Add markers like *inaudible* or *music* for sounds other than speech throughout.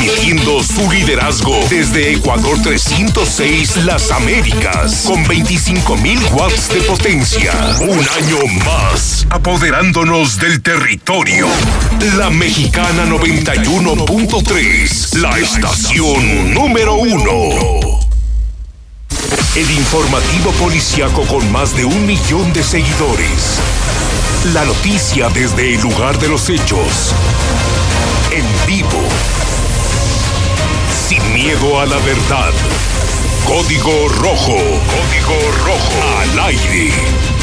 transmitiendo su liderazgo desde Ecuador 306 Las Américas con 25.000 watts de potencia. Un año más, apoderándonos del territorio. La Mexicana 91.3, la estación número uno. El informativo policiaco con más de un millón de seguidores. La noticia desde el lugar de los hechos. En vivo. Sin miedo a la verdad. Código Rojo. Código Rojo. Al aire.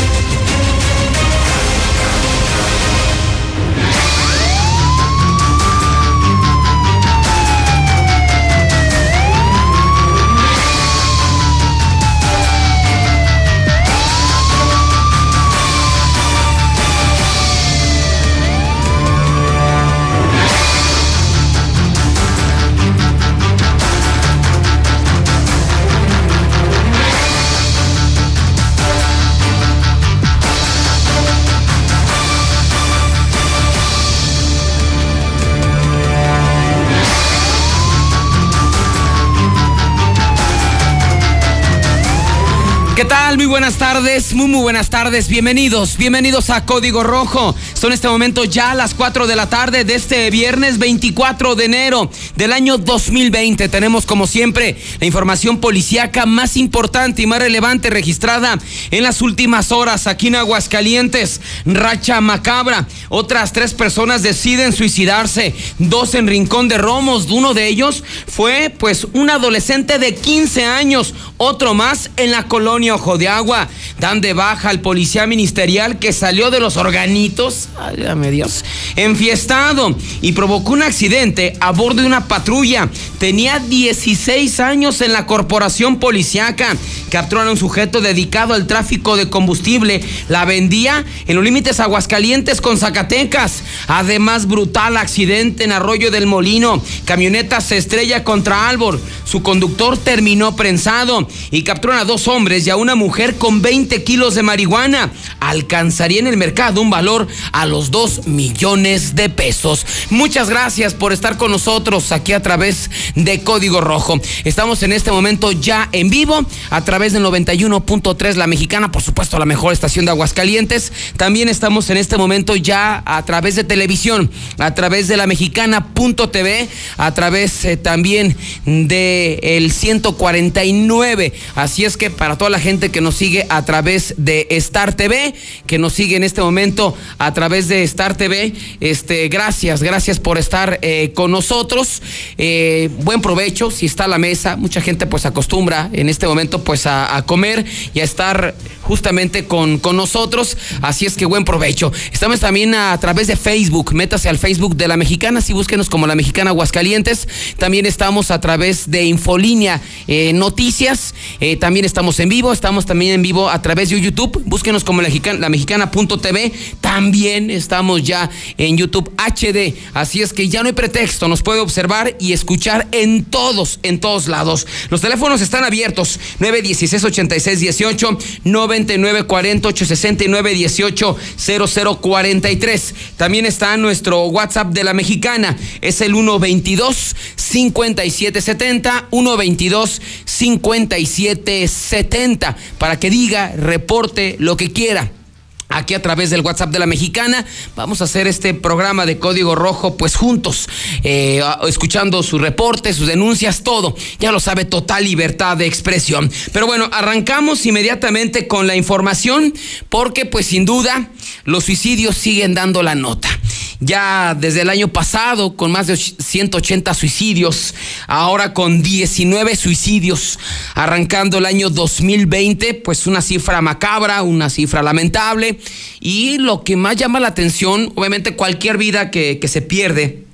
Muy buenas tardes, muy muy buenas tardes, bienvenidos, bienvenidos a Código Rojo. Son este momento ya las 4 de la tarde de este viernes 24 de enero del año 2020. Tenemos como siempre la información policíaca más importante y más relevante registrada en las últimas horas aquí en Aguascalientes. Racha macabra, otras tres personas deciden suicidarse, dos en Rincón de Romos, uno de ellos fue pues un adolescente de 15 años, otro más en la colonia Ojo de Agua. Dan de baja al policía ministerial que salió de los organitos, ay, Dios, enfiestado y provocó un accidente a bordo de una patrulla. Tenía 16 años en la corporación policiaca. Capturaron a un sujeto dedicado al tráfico de combustible. La vendía en los límites Aguascalientes con Zacatecas. Además, brutal accidente en Arroyo del Molino. Camioneta se estrella contra árbol. Su conductor terminó prensado y capturaron a dos hombres y a una mujer con 20 kilos de marihuana. Alcanzaría en el mercado un valor a los 2 millones de pesos. Muchas gracias por estar con nosotros aquí a través de Código Rojo. Estamos en este momento ya en vivo a través del 91.3 La Mexicana, por supuesto la mejor estación de Aguascalientes. También estamos en este momento ya a través de televisión, a través de la mexicana.tv, a través eh, también de el 149. Así es que para toda la gente que nos sigue a través de Star TV, que nos sigue en este momento a través de Star TV, este, gracias, gracias por estar eh, con nosotros. Eh, buen provecho, si está la mesa, mucha gente pues acostumbra en este momento pues a comer y a estar justamente con, con nosotros, así es que buen provecho. Estamos también a, través de Facebook, métase al Facebook de La Mexicana, si búsquenos como La Mexicana Aguascalientes, también estamos a través de Infolínea eh, Noticias, eh, también estamos en vivo, estamos también en vivo a través de YouTube, búsquenos como la, la mexicana.tv, también estamos ya en YouTube HD, así es que ya no hay pretexto, nos puede observar y escuchar en todos, en todos lados. Los teléfonos están abiertos, 916 86 18 9940 869 18 0043. También está nuestro WhatsApp de la mexicana, es el 122 5770 122 5770 para que diga, reporte lo que quiera aquí a través del WhatsApp de la Mexicana. Vamos a hacer este programa de Código Rojo, pues juntos, eh, escuchando sus reportes, sus denuncias, todo. Ya lo sabe, total libertad de expresión. Pero bueno, arrancamos inmediatamente con la información, porque pues sin duda los suicidios siguen dando la nota. Ya desde el año pasado, con más de 180 suicidios, ahora con 19 suicidios, arrancando el año 2020, pues una cifra macabra, una cifra lamentable. Y lo que más llama la atención, obviamente cualquier vida que, que se pierde,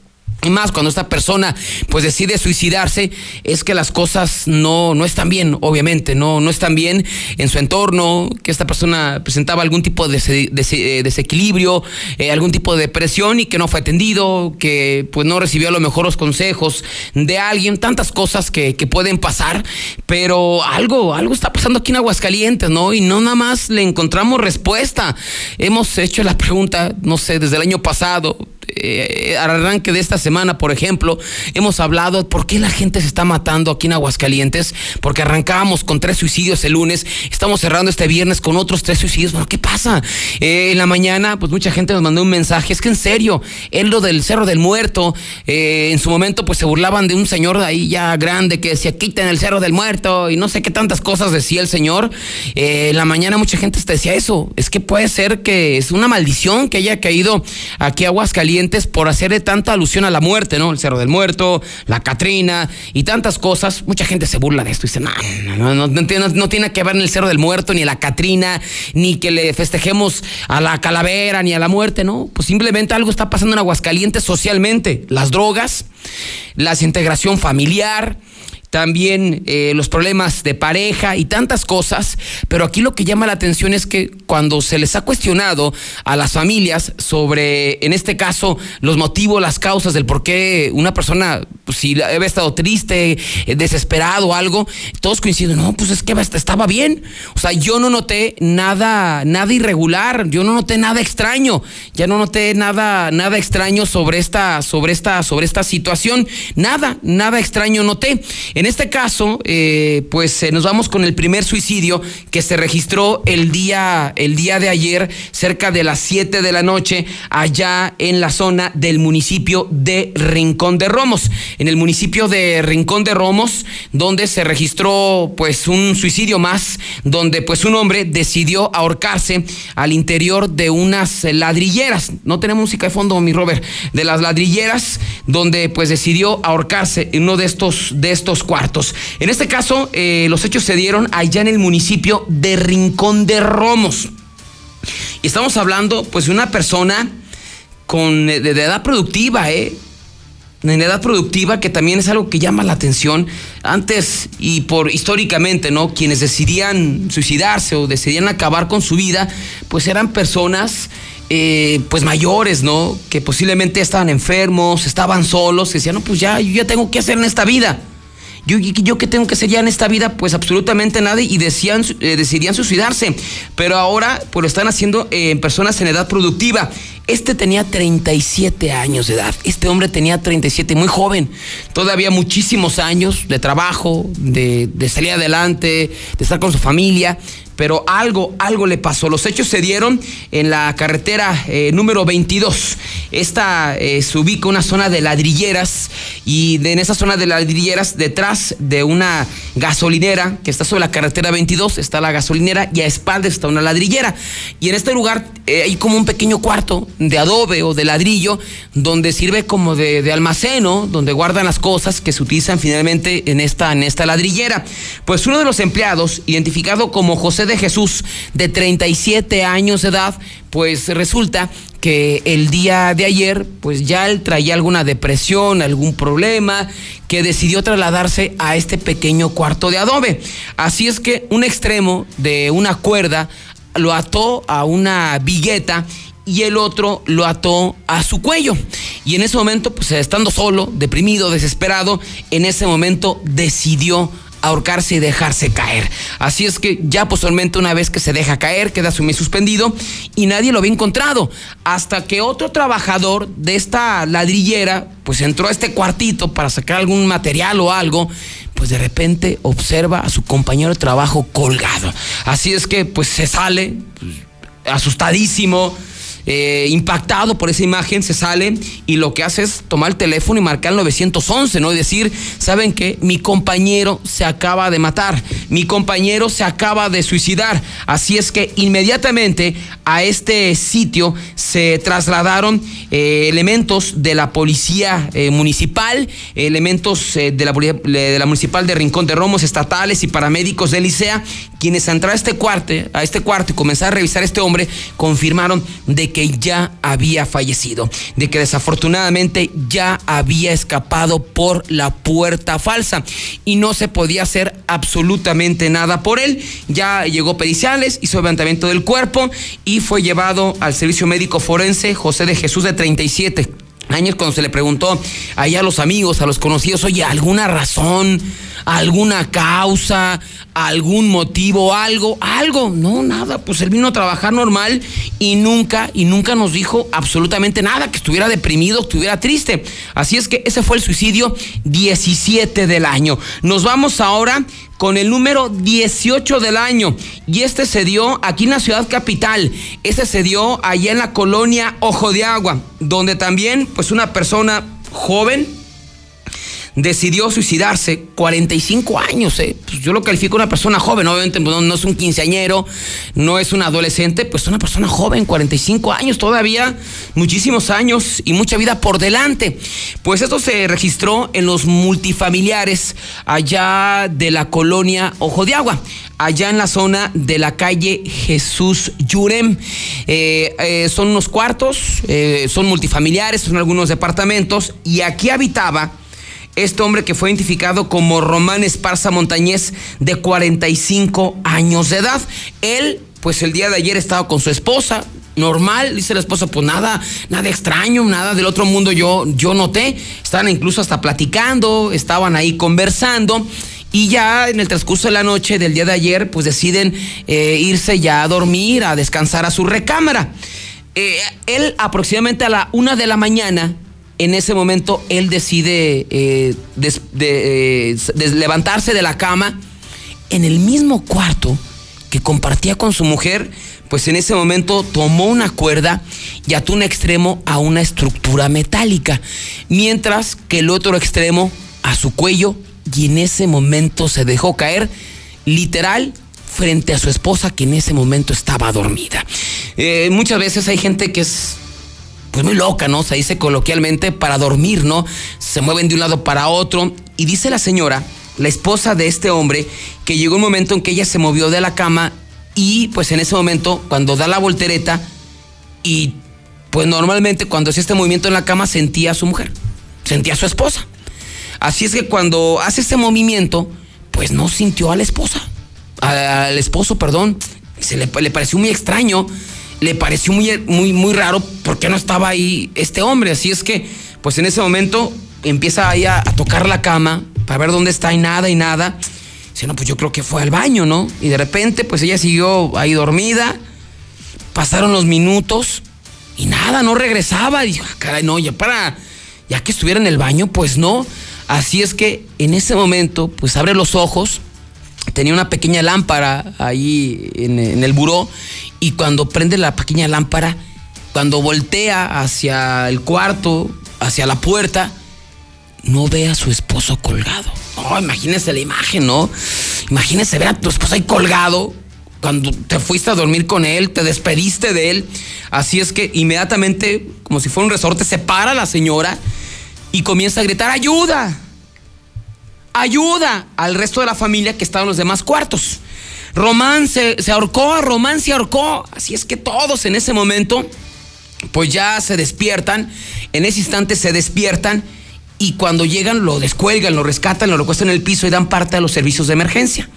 y más cuando esta persona pues decide suicidarse, es que las cosas no, no están bien, obviamente, no, no están bien en su entorno, que esta persona presentaba algún tipo de eh, desequilibrio, eh, algún tipo de depresión y que no fue atendido, que pues no recibió a lo mejor los consejos de alguien, tantas cosas que, que pueden pasar, pero algo, algo está pasando aquí en Aguascalientes, ¿no? Y no nada más le encontramos respuesta. Hemos hecho la pregunta, no sé, desde el año pasado, eh, arranque de esta semana, por ejemplo, hemos hablado por qué la gente se está matando aquí en Aguascalientes, porque arrancábamos con tres suicidios el lunes, estamos cerrando este viernes con otros tres suicidios. Bueno, ¿qué pasa? Eh, en la mañana, pues mucha gente nos mandó un mensaje, es que en serio, él lo del Cerro del Muerto, eh, en su momento pues se burlaban de un señor de ahí ya grande que decía, quiten el Cerro del Muerto y no sé qué tantas cosas decía el señor. en la mañana mucha gente decía eso, es que puede ser que es una maldición que haya caído aquí a Aguascalientes por hacerle tanta alusión a la muerte, ¿no? El Cerro del Muerto, la Catrina y tantas cosas. Mucha gente se burla de esto y dice, no, no, no, no, no tiene que ver ni el Cerro del Muerto, ni la Catrina, ni que le festejemos a la calavera, ni a la muerte, ¿no? Pues simplemente algo está pasando en Aguascalientes socialmente. Las drogas, la desintegración familiar, también eh, los problemas de pareja y tantas cosas, pero aquí lo que llama la atención es que cuando se les ha cuestionado a las familias sobre, en este caso, los motivos, las causas del por qué una persona, pues, si había estado triste, eh, desesperado o algo, todos coinciden, no, pues es que estaba bien. O sea, yo no noté nada, nada irregular, yo no noté nada extraño, ya no noté nada, nada extraño sobre esta, sobre esta, sobre esta situación, nada, nada extraño noté. Este caso, eh, pues eh, nos vamos con el primer suicidio que se registró el día, el día de ayer, cerca de las 7 de la noche, allá en la zona del municipio de Rincón de Romos. En el municipio de Rincón de Romos, donde se registró pues un suicidio más, donde pues un hombre decidió ahorcarse al interior de unas ladrilleras. No tenemos música de fondo, mi Robert, de las ladrilleras, donde pues decidió ahorcarse en uno de estos, de estos En este caso, eh, los hechos se dieron allá en el municipio de Rincón de Romos. Y estamos hablando, pues, de una persona con, de, edad productiva, ¿eh? en edad productiva, que también es algo que llama la atención. Antes y por históricamente, ¿no? Quienes decidían suicidarse o decidían acabar con su vida, pues eran personas eh, pues mayores, ¿no? Que posiblemente estaban enfermos, estaban solos, que decían, no, pues ya, ya tengo que hacer en esta vida. Yo, yo qué tengo que hacer ya en esta vida, pues absolutamente nada y decían, eh, decidían suicidarse. Pero ahora pues lo están haciendo en personas en edad productiva. Este tenía 37 años de edad. Este hombre tenía 37, muy joven. Todavía muchísimos años de trabajo, de, de salir adelante, de estar con su familia pero algo, algo le pasó. Los hechos se dieron en la carretera eh, número 22. Esta eh, se ubica una zona de ladrilleras y en esa zona de ladrilleras, detrás de una gasolinera que está sobre la carretera 22, está la gasolinera y a espaldas está una ladrillera. Y en este lugar eh, hay como un pequeño cuarto de adobe o de ladrillo donde sirve como de, de almacén, donde guardan las cosas que se utilizan finalmente en esta, en esta ladrillera. Pues uno de los empleados, identificado como José de Jesús, de 37 años de edad, pues resulta que el día de ayer, pues ya él traía alguna depresión, algún problema, que decidió trasladarse a este pequeño cuarto de adobe. Así es que un extremo de una cuerda lo ató a una vigueta y el otro lo ató a su cuello. Y en ese momento, pues estando solo, deprimido, desesperado, en ese momento decidió ahorcarse y dejarse caer. Así es que ya posteriormente una vez que se deja caer, queda suspendido y nadie lo había encontrado. Hasta que otro trabajador de esta ladrillera pues entró a este cuartito para sacar algún material o algo pues de repente observa a su compañero de trabajo colgado. Así es que pues se sale pues, asustadísimo eh, impactado por esa imagen, se sale y lo que hace es tomar el teléfono y marcar el 911, ¿no? Y decir, ¿saben qué? Mi compañero se acaba de matar, mi compañero se acaba de suicidar. Así es que inmediatamente a este sitio se trasladaron eh, elementos de la policía eh, municipal, elementos de, la, de la municipal de Rincón de Romos, estatales y paramédicos de Licea, quienes entraron a este cuarto, a este cuarto y comenzaron a revisar a este hombre, confirmaron de que ya había fallecido, de que desafortunadamente ya había escapado por la puerta falsa y no se podía hacer absolutamente nada por él. Ya llegó periciales, hizo levantamiento del cuerpo y fue llevado al servicio médico forense José de Jesús de 37 años cuando se le preguntó ahí a los amigos, a los conocidos, oye, ¿alguna razón? alguna causa, algún motivo, algo, algo. No, nada, pues él vino a trabajar normal y nunca, y nunca nos dijo absolutamente nada, que estuviera deprimido, que estuviera triste. Así es que ese fue el suicidio 17 del año. Nos vamos ahora con el número 18 del año. Y este se dio aquí en la ciudad capital. Este se dio allá en la colonia Ojo de Agua, donde también, pues una persona joven, decidió suicidarse, 45 años, ¿eh? Pues yo lo califico una persona joven, obviamente pues, no, es un quinceañero, no es un adolescente, pues una persona joven, 45 años todavía, muchísimos años y mucha vida por delante. Pues esto se registró en los multifamiliares allá de la colonia Ojo de Agua allá en la zona de la calle Jesús Yurem. Eh, eh, son unos cuartos, son multifamiliares, son algunos departamentos y aquí habitaba este hombre que fue identificado como Román Esparza Montañez, de 45 años de edad. Él, pues el día de ayer estaba con su esposa, normal, dice la esposa, pues nada, nada extraño, nada del otro mundo yo, yo noté. Estaban incluso hasta platicando, estaban ahí conversando. Y ya en el transcurso de la noche del día de ayer, pues deciden eh, irse ya a dormir, a descansar a su recámara. Eh, él aproximadamente a la una de la mañana en ese momento él decide eh, eh, levantarse de la cama en el mismo cuarto que compartía con su mujer, pues en ese momento tomó una cuerda y ató un extremo a una estructura metálica, mientras que el otro extremo a su cuello y en ese momento se dejó caer literal frente a su esposa que en ese momento estaba dormida. Eh, muchas veces hay gente que es pues muy loca, ¿no? Se dice coloquialmente para dormir, ¿no? Se mueven de un lado para otro. Y dice la señora, la esposa de este hombre, que llegó un momento en que ella se movió de la cama y pues en ese momento, cuando da la voltereta y pues normalmente cuando hacía este movimiento en la cama sentía a su mujer, sentía a su esposa. Así es que cuando hace este movimiento, pues no sintió a la esposa, al esposo, perdón, se le, le pareció muy extraño le pareció muy, muy, muy raro porque no estaba ahí este hombre. Así es que, pues en ese momento empieza ahí a, tocar la cama para ver dónde está y nada y nada. Dice, no, pues yo creo que fue al baño, ¿no? Y de repente, pues ella siguió ahí dormida. Pasaron los minutos y nada, no regresaba. Y dijo, ah, caray, no, ya para, ya que estuviera en el baño, pues no. Así es que en ese momento, pues abre los ojos. Tenía una pequeña lámpara ahí en, en el buró y cuando prende la pequeña lámpara, cuando voltea hacia el cuarto, hacia la puerta, no ve a su esposo colgado. Oh, imagínese la imagen, ¿no? Imagínese ver a tu esposo ahí colgado cuando te fuiste a dormir con él, te despediste de él. Así es que inmediatamente, como si fuera un resorte, se para la señora y comienza a gritar, ayuda, ayuda al resto de la familia que estaba en los demás cuartos. Román se, ahorcó, Román se ahorcó. Así es que todos en ese momento, pues ya se despiertan, en ese instante se despiertan y cuando llegan lo descuelgan, lo rescatan, lo recuestan en el piso y dan parte a los servicios de emergencia.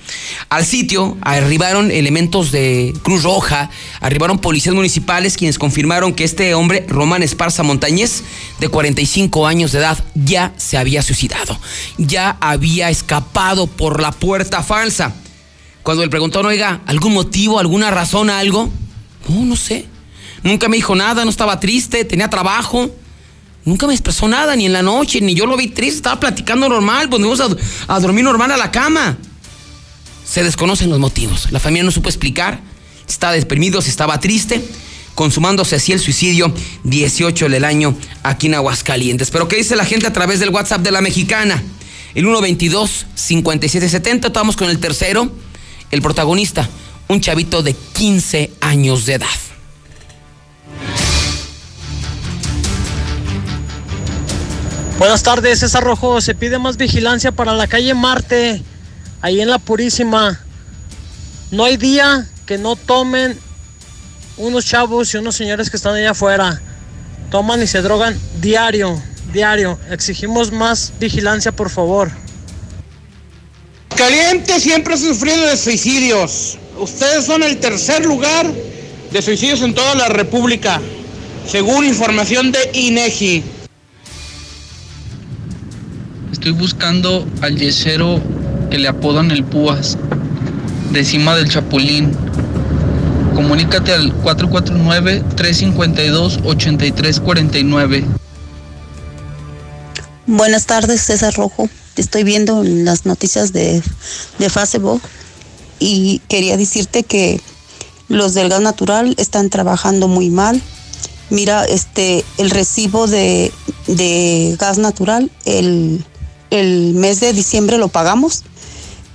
Al sitio arribaron elementos de Cruz Roja, arribaron policías municipales quienes confirmaron que este hombre, Román Esparza Montañez, de 45 años de edad, ya se había suicidado, ya había escapado por la puerta falsa. Cuando le preguntó, oiga, ¿algún motivo, alguna razón, algo? No, no sé. Nunca me dijo nada, no estaba triste, tenía trabajo. Nunca me expresó nada, ni en la noche, ni yo lo vi triste, estaba platicando normal, pues nos a, a dormir normal a la cama. Se desconocen los motivos. La familia no supo explicar. Estaba deprimido, si estaba triste, consumándose así el suicidio 18 del año aquí en Aguascalientes. Pero ¿qué dice la gente a través del WhatsApp de la mexicana? El 122-5770, estamos con el tercero el protagonista, un chavito de 15 años de edad. Buenas tardes, César Rojo. Se pide más vigilancia para la calle Marte, ahí en la Purísima. No hay día que no tomen unos chavos y unos señores que están allá afuera. Toman y se drogan diario, diario. Exigimos más vigilancia, por favor. Aguascalientes siempre ha sufrido de suicidios. Ustedes son el tercer lugar de suicidios en toda la República, según información de INEGI. Estoy buscando al yesero que le apodan el Púas, de cima del Chapulín. Comunícate al 449-352-8349. Buenas tardes, César Rojo. Te estoy viendo en las noticias de, de Facebook y quería decirte que los del gas natural están trabajando muy mal. Mira, este, el recibo de, de gas natural, el, el mes de diciembre lo pagamos.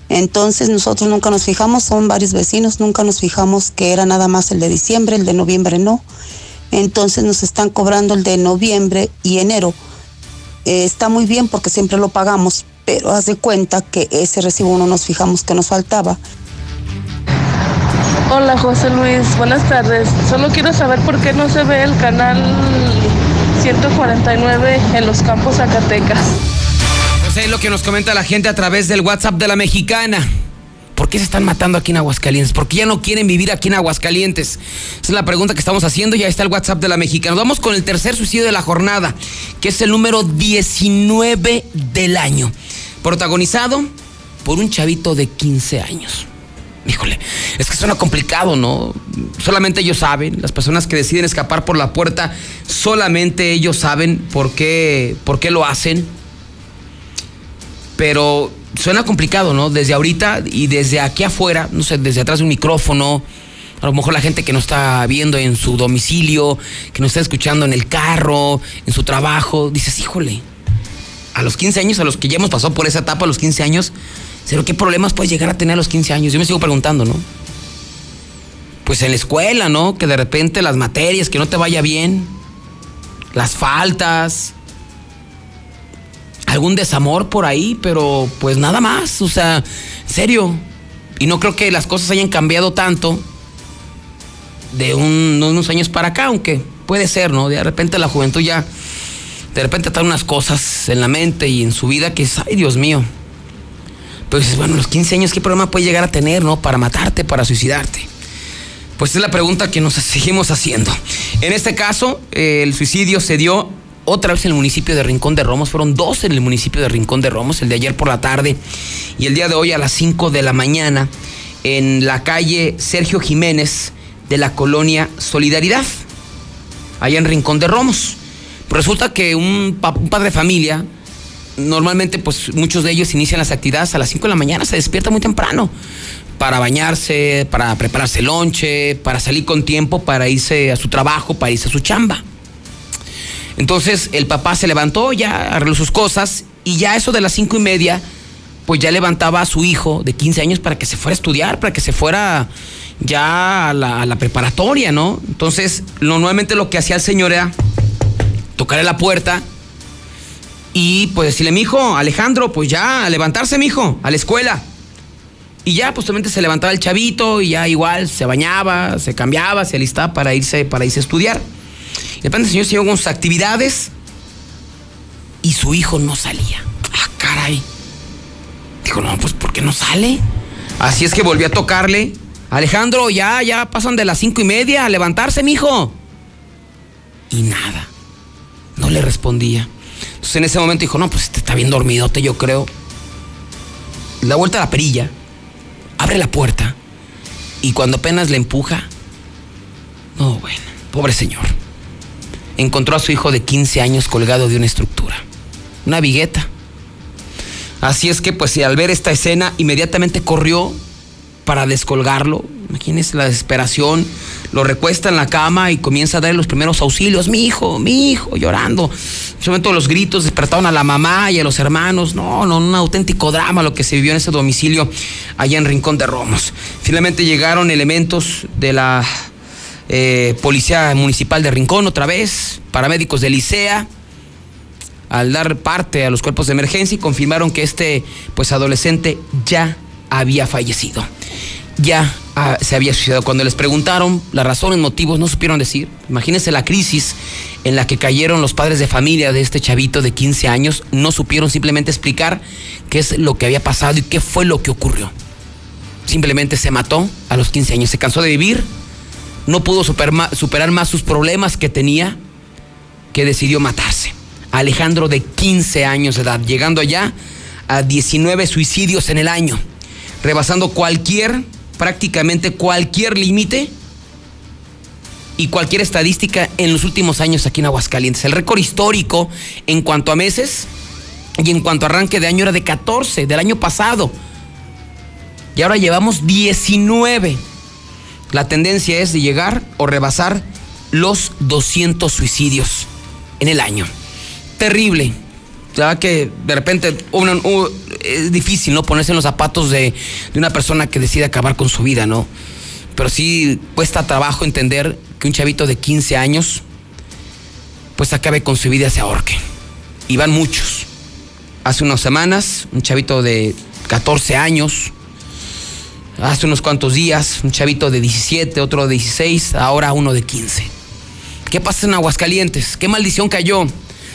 Entonces nosotros nunca nos fijamos, son varios vecinos, nunca nos fijamos que era nada más el de diciembre, el de noviembre no. Entonces nos están cobrando el de noviembre y enero. Eh, está muy bien porque siempre lo pagamos, pero haz de cuenta que ese recibo no nos fijamos que nos faltaba. Hola José Luis, buenas tardes. Solo quiero saber por qué no se ve el canal 149 en los campos Zacatecas. Pues es lo que nos comenta la gente a través del WhatsApp de la mexicana. ¿Por qué se están matando aquí en Aguascalientes? ¿Por qué ya no quieren vivir aquí en Aguascalientes? Esa es la pregunta que estamos haciendo. Ya está el WhatsApp de la mexicana. Vamos con el tercer suicidio de la jornada, que es el número 19 del año. Protagonizado por un chavito de 15 años. Híjole, es que suena complicado, ¿no? Solamente ellos saben, las personas que deciden escapar por la puerta, solamente ellos saben por qué, por qué lo hacen. Pero suena complicado, ¿no? Desde ahorita y desde aquí afuera, no sé, desde atrás de un micrófono, a lo mejor la gente que nos está viendo en su domicilio, que nos está escuchando en el carro, en su trabajo, dices, híjole, a los 15 años, a los que ya hemos pasado por esa etapa, a los 15 años, ¿Pero qué problemas puedes llegar a tener a los 15 años? Yo me sigo preguntando, ¿no? Pues en la escuela, ¿no? Que de repente las materias, que no te vaya bien, las faltas, algún desamor por ahí, pero pues nada más, o sea, serio. Y no creo que las cosas hayan cambiado tanto de unos años para acá, aunque puede ser, ¿no? De repente la juventud ya, de repente están unas cosas en la mente y en su vida que es, ay Dios mío, pues bueno, los 15 años, ¿qué problema puede llegar a tener, no? Para matarte, para suicidarte. Pues es la pregunta que nos *laughs* seguimos haciendo. En este caso, el suicidio se dio otra vez en el municipio de Rincón de Romos. Fueron dos en el municipio de Rincón de Romos, el de ayer por la tarde y el día de hoy a las 5 de la mañana en la calle Sergio Jiménez de la colonia Solidaridad, allá en Rincón de Romos. Resulta que un, un padre de familia normalmente pues muchos de ellos inician las actividades a las 5 de la mañana, se despierta muy temprano para bañarse, para prepararse lonche, para salir con tiempo, para irse a su trabajo, para irse a su chamba. Entonces el papá se levantó, ya arregló sus cosas y ya eso de las cinco y media, pues ya levantaba a su hijo de 15 años para que se fuera a estudiar, para que se fuera ya a la, preparatoria, ¿no? Entonces, lo, nuevamente lo que hacía el señor era tocarle la puerta y pues decirle, mijo, Alejandro, pues ya, a levantarse, mijo, a la escuela. Y ya, pues se levantaba el chavito y ya igual se bañaba, se cambiaba, se alistaba para irse, para irse a estudiar. De repente el señor se llevó con sus actividades y su hijo no salía. Ah, caray. Dijo, no, pues ¿por qué no sale? Así es que volvió a tocarle. Alejandro, ya, ya pasan de las cinco y media, a levantarse, mijo. Y nada. No le respondía. Entonces en ese momento dijo, no, pues este está bien dormidote, yo creo. Da vuelta a la perilla, abre la puerta y cuando apenas le empuja, no, bueno, pobre señor. Encontró a su hijo de 15 años colgado de una estructura, una vigueta. Así es que, pues, al ver esta escena, inmediatamente corrió para descolgarlo. Imagínense la desesperación. Lo recuesta en la cama y comienza a darle los primeros auxilios. Mi hijo, mi hijo, llorando. En ese momento los gritos despertaron a la mamá y a los hermanos. No, no, un auténtico drama lo que se vivió en ese domicilio allá en Rincón de Romos. Finalmente llegaron elementos de la eh, Policía Municipal de Rincón otra vez, paramédicos de Licea al dar parte a los cuerpos de emergencia y confirmaron que este pues adolescente ya había fallecido. Ya ah, se había suicidado. Cuando les preguntaron las razones, motivos, no supieron decir. Imagínense la crisis en la que cayeron los padres de familia de este chavito de 15 años. No supieron simplemente explicar qué es lo que había pasado y qué fue lo que ocurrió. Simplemente se mató a los 15 años. Se cansó de vivir. No pudo superar más sus problemas que tenía, que decidió matarse. Alejandro de 15 años de edad, llegando ya a 19 suicidios en el año, rebasando cualquier, prácticamente cualquier límite y cualquier estadística en los últimos años aquí en Aguascalientes. El récord histórico en cuanto a meses y en cuanto a arranque de año era de 14 del año pasado. Y ahora llevamos 19. La tendencia es de llegar o rebasar los 200 suicidios en el año. Terrible. Ya que de repente es difícil, ¿no? Ponerse en los zapatos de, una persona que decide acabar con su vida, ¿no? Pero sí cuesta trabajo entender que un chavito de 15 años pues acabe con su vida se ahorque. Y van muchos. Hace unas semanas, un chavito de 14 años, hace unos cuantos días, un chavito de 17, otro de 16, ahora uno de 15. ¿Qué pasa en Aguascalientes? ¿Qué maldición cayó?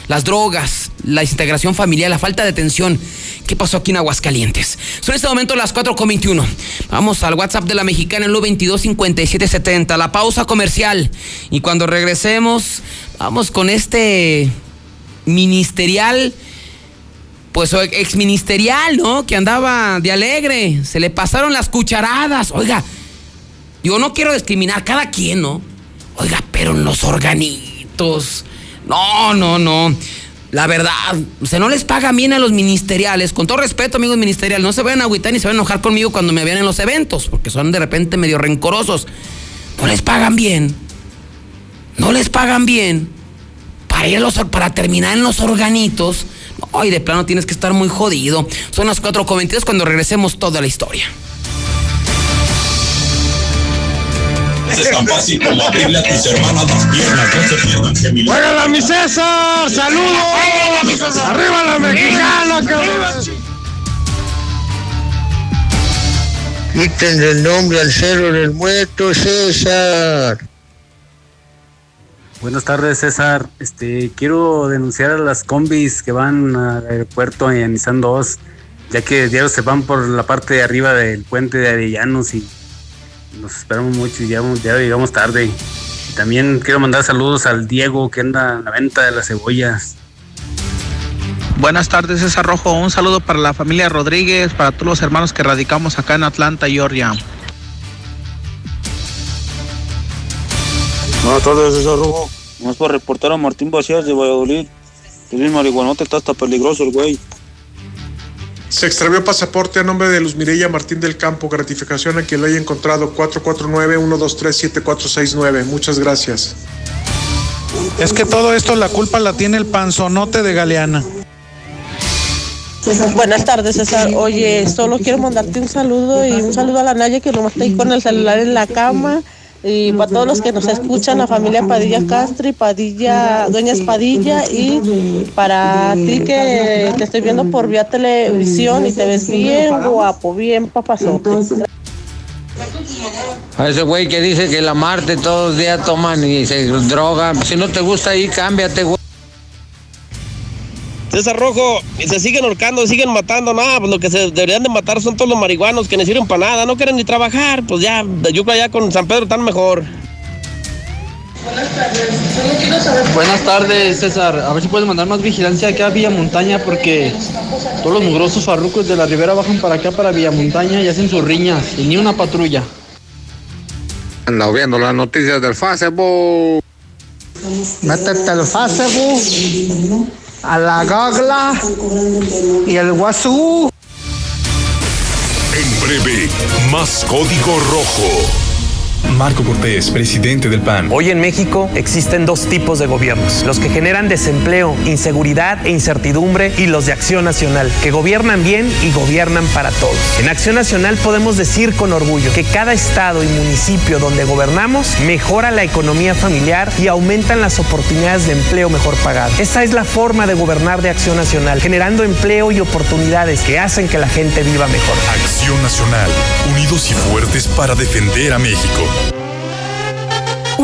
Las drogas, la desintegración familiar, la falta de atención. ¿Qué pasó aquí en Aguascalientes? Son en este momento las 4.21. Vamos al WhatsApp de la mexicana en lo 225770. La pausa comercial. Y cuando regresemos, vamos con este ministerial pues exministerial, ¿no? Que andaba de alegre, se le pasaron las cucharadas. Oiga, yo no quiero discriminar cada quien, ¿no? Oiga, pero en los organitos. No, no, no. La verdad, se no les paga bien a los ministeriales. Con todo respeto, amigos ministeriales, no se vayan a agüitar ni se vayan a enojar conmigo cuando me vean en los eventos, porque son de repente medio rencorosos. No les pagan bien. No les pagan bien. Para terminar en los organitos Ay, de plano tienes que estar muy jodido. Son las 4.22 cuando regresemos toda la historia. Es tan fácil como abrirle a tus hermanas las piernas. No se pierdan que mi... ¡Juégala, mi César! ¡Saludos! ¡Arriba la mexicana, cabrón! Quítenle el nombre al cerro del muerto, César. Buenas tardes, César. Este, quiero denunciar a las combis que van al aeropuerto en Nissan 2, ya que diario se van por la parte de arriba del puente de Arellanos y nos esperamos mucho y ya, ya llegamos tarde. también quiero mandar saludos al Diego que anda en la venta de las cebollas. Buenas tardes, César Rojo. Un saludo para la familia Rodríguez, para todos los hermanos que radicamos acá en Atlanta, Georgia. Buenas tardes, César Rojo. Vamos para reportar a Martín Vacías de Valladolid. Que el marihuanote está hasta peligroso el güey. Se extravió pasaporte a nombre de Luz Mirella Martín del Campo. Gratificación a quien lo haya encontrado. 449-123-7469. Muchas gracias. Es que todo esto la culpa la tiene el panzonote de Galeana. Buenas tardes, César. Oye, solo quiero mandarte un saludo y un saludo a la Naya que nomás está ahí con el celular en la cama y para todos los que nos escuchan, la familia Padilla Castro y Padilla, Dueña Espadilla y para ti que te estoy viendo por vía televisión y te ves bien guapo, bien papazote. A ese güey que dice que la Marte todos los días toman y se drogan. Si no te gusta ahí, cámbiate, güey. César Rojo, se siguen ahorcando, siguen matando, nada, pues lo que se deberían de matar son todos los marihuanos que no sirven para nada, no quieren ni trabajar, pues ya, yo creo allá con San Pedro están mejor. Buenas tardes, Buenas tardes, César. A ver si puedes mandar más vigilancia acá a Villa Montaña porque todos los mugrosos farrucos de la ribera bajan para acá, para Villa Montaña y hacen sus riñas y ni una patrulla. Ando viendo las noticias del Facebook. Métete al Facebook a la gagla y el guasú. En breve, más código rojo. Marco Cortés, presidente del PAN. Hoy en México existen dos tipos de gobiernos, los que generan desempleo, inseguridad e incertidumbre y los de Acción Nacional, que gobiernan bien y gobiernan para todos. En Acción Nacional podemos decir con orgullo que cada estado y municipio donde gobernamos mejora la economía familiar y aumentan las oportunidades de empleo mejor pagado. Esa es la forma de gobernar de Acción Nacional, generando empleo y oportunidades que hacen que la gente viva mejor. Acción Nacional, unidos y fuertes para defender a México.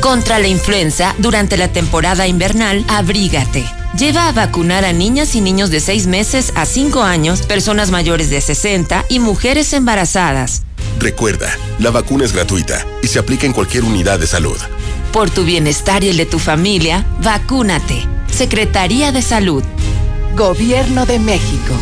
Contra la influenza, durante la temporada invernal, abrígate. Lleva a vacunar a niñas y niños de 6 meses a 5 años, personas mayores de 60 y mujeres embarazadas. Recuerda, la vacuna es gratuita y se aplica en cualquier unidad de salud. Por tu bienestar y el de tu familia, vacúnate. Secretaría de Salud. Gobierno de México.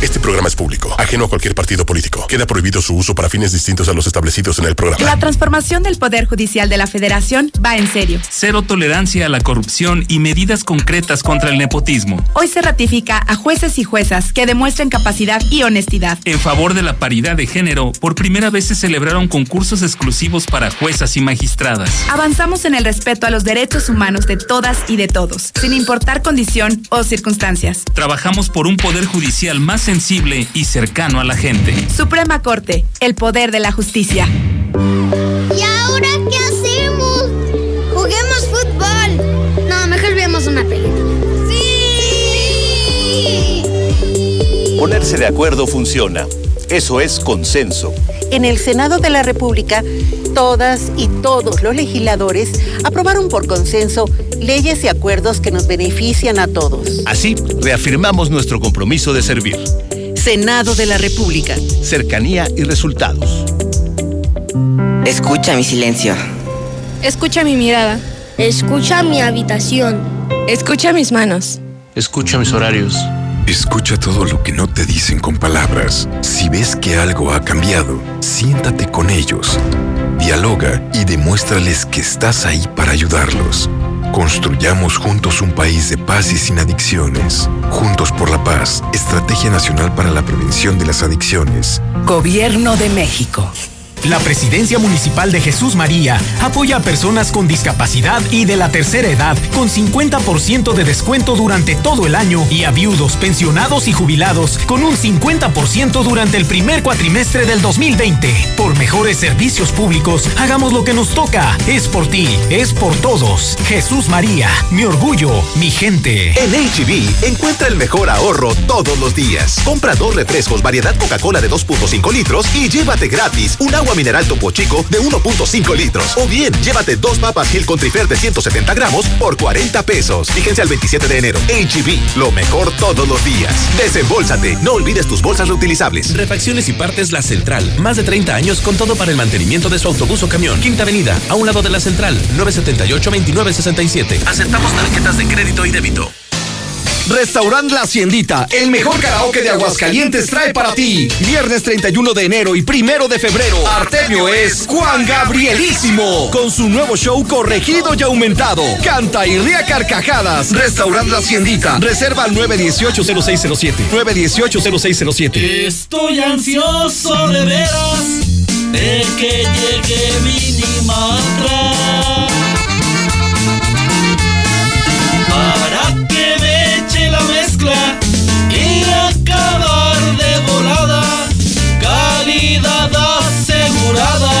Este programa es público, ajeno a cualquier partido político. Queda prohibido su uso para fines distintos a los establecidos en el programa. La transformación del Poder Judicial de la Federación va en serio. Cero tolerancia a la corrupción y medidas concretas contra el nepotismo. Hoy se ratifica a jueces y juezas que demuestren capacidad y honestidad. En favor de la paridad de género, por primera vez se celebraron concursos exclusivos para juezas y magistradas. Avanzamos en el respeto a los derechos humanos de todas y de todos, sin importar condición o circunstancias. Trabajamos por un Poder Judicial más sensible y cercano a la gente. Suprema Corte, el poder de la justicia. ¿Y ahora qué hacemos? Juguemos fútbol. No, mejor veamos una película. ¡Sí! Ponerse de acuerdo funciona. Eso es consenso. En el Senado de la República, todas y todos los legisladores aprobaron por consenso leyes y acuerdos que nos benefician a todos. Así, reafirmamos nuestro compromiso de servir. Senado de la República. Cercanía y resultados. Escucha mi silencio. Escucha mi mirada. Escucha mi habitación. Escucha mis manos. Escucha mis horarios. Escucha todo lo que no te dicen con palabras. Si ves que algo ha cambiado, siéntate con ellos. Dialoga y demuéstrales que estás ahí para ayudarlos. Construyamos juntos un país de paz y sin adicciones. Juntos por la paz, Estrategia Nacional para la Prevención de las Adicciones. Gobierno de México. La Presidencia Municipal de Jesús María apoya a personas con discapacidad y de la tercera edad con 50% de descuento durante todo el año y a viudos, pensionados y jubilados con un 50% durante el primer cuatrimestre del 2020. Por mejores servicios públicos, hagamos lo que nos toca. Es por ti, es por todos. Jesús María, mi orgullo, mi gente. En HB, encuentra el mejor ahorro todos los días. Compra dos refrescos variedad Coca-Cola de 2.5 litros y llévate gratis un agua mineral Topo Chico de 1.5 litros. O bien, llévate dos papas Gil con Trifer de 170 gramos por 40 pesos. Fíjense al 27 de enero. HB, lo mejor todos los días. Desembolsate. No olvides tus bolsas reutilizables. Refacciones y partes La Central. Más de 30 años con todo para el mantenimiento de su autobús o camión. Quinta Avenida, a un lado de La Central. 978-2967. Aceptamos tarjetas de crédito y débito. Restaurant La Haciendita, el mejor karaoke de Aguascalientes trae para ti. Viernes 31 de enero y primero de febrero. Artemio es Juan Gabrielísimo. Con su nuevo show corregido y aumentado. Canta y ría carcajadas. Restaurant La Haciendita. Reserva al 918-0607. 918-0607. Estoy ansioso de veras de que llegue Minimatra. Para mezcla y acabar de volada. Calidad asegurada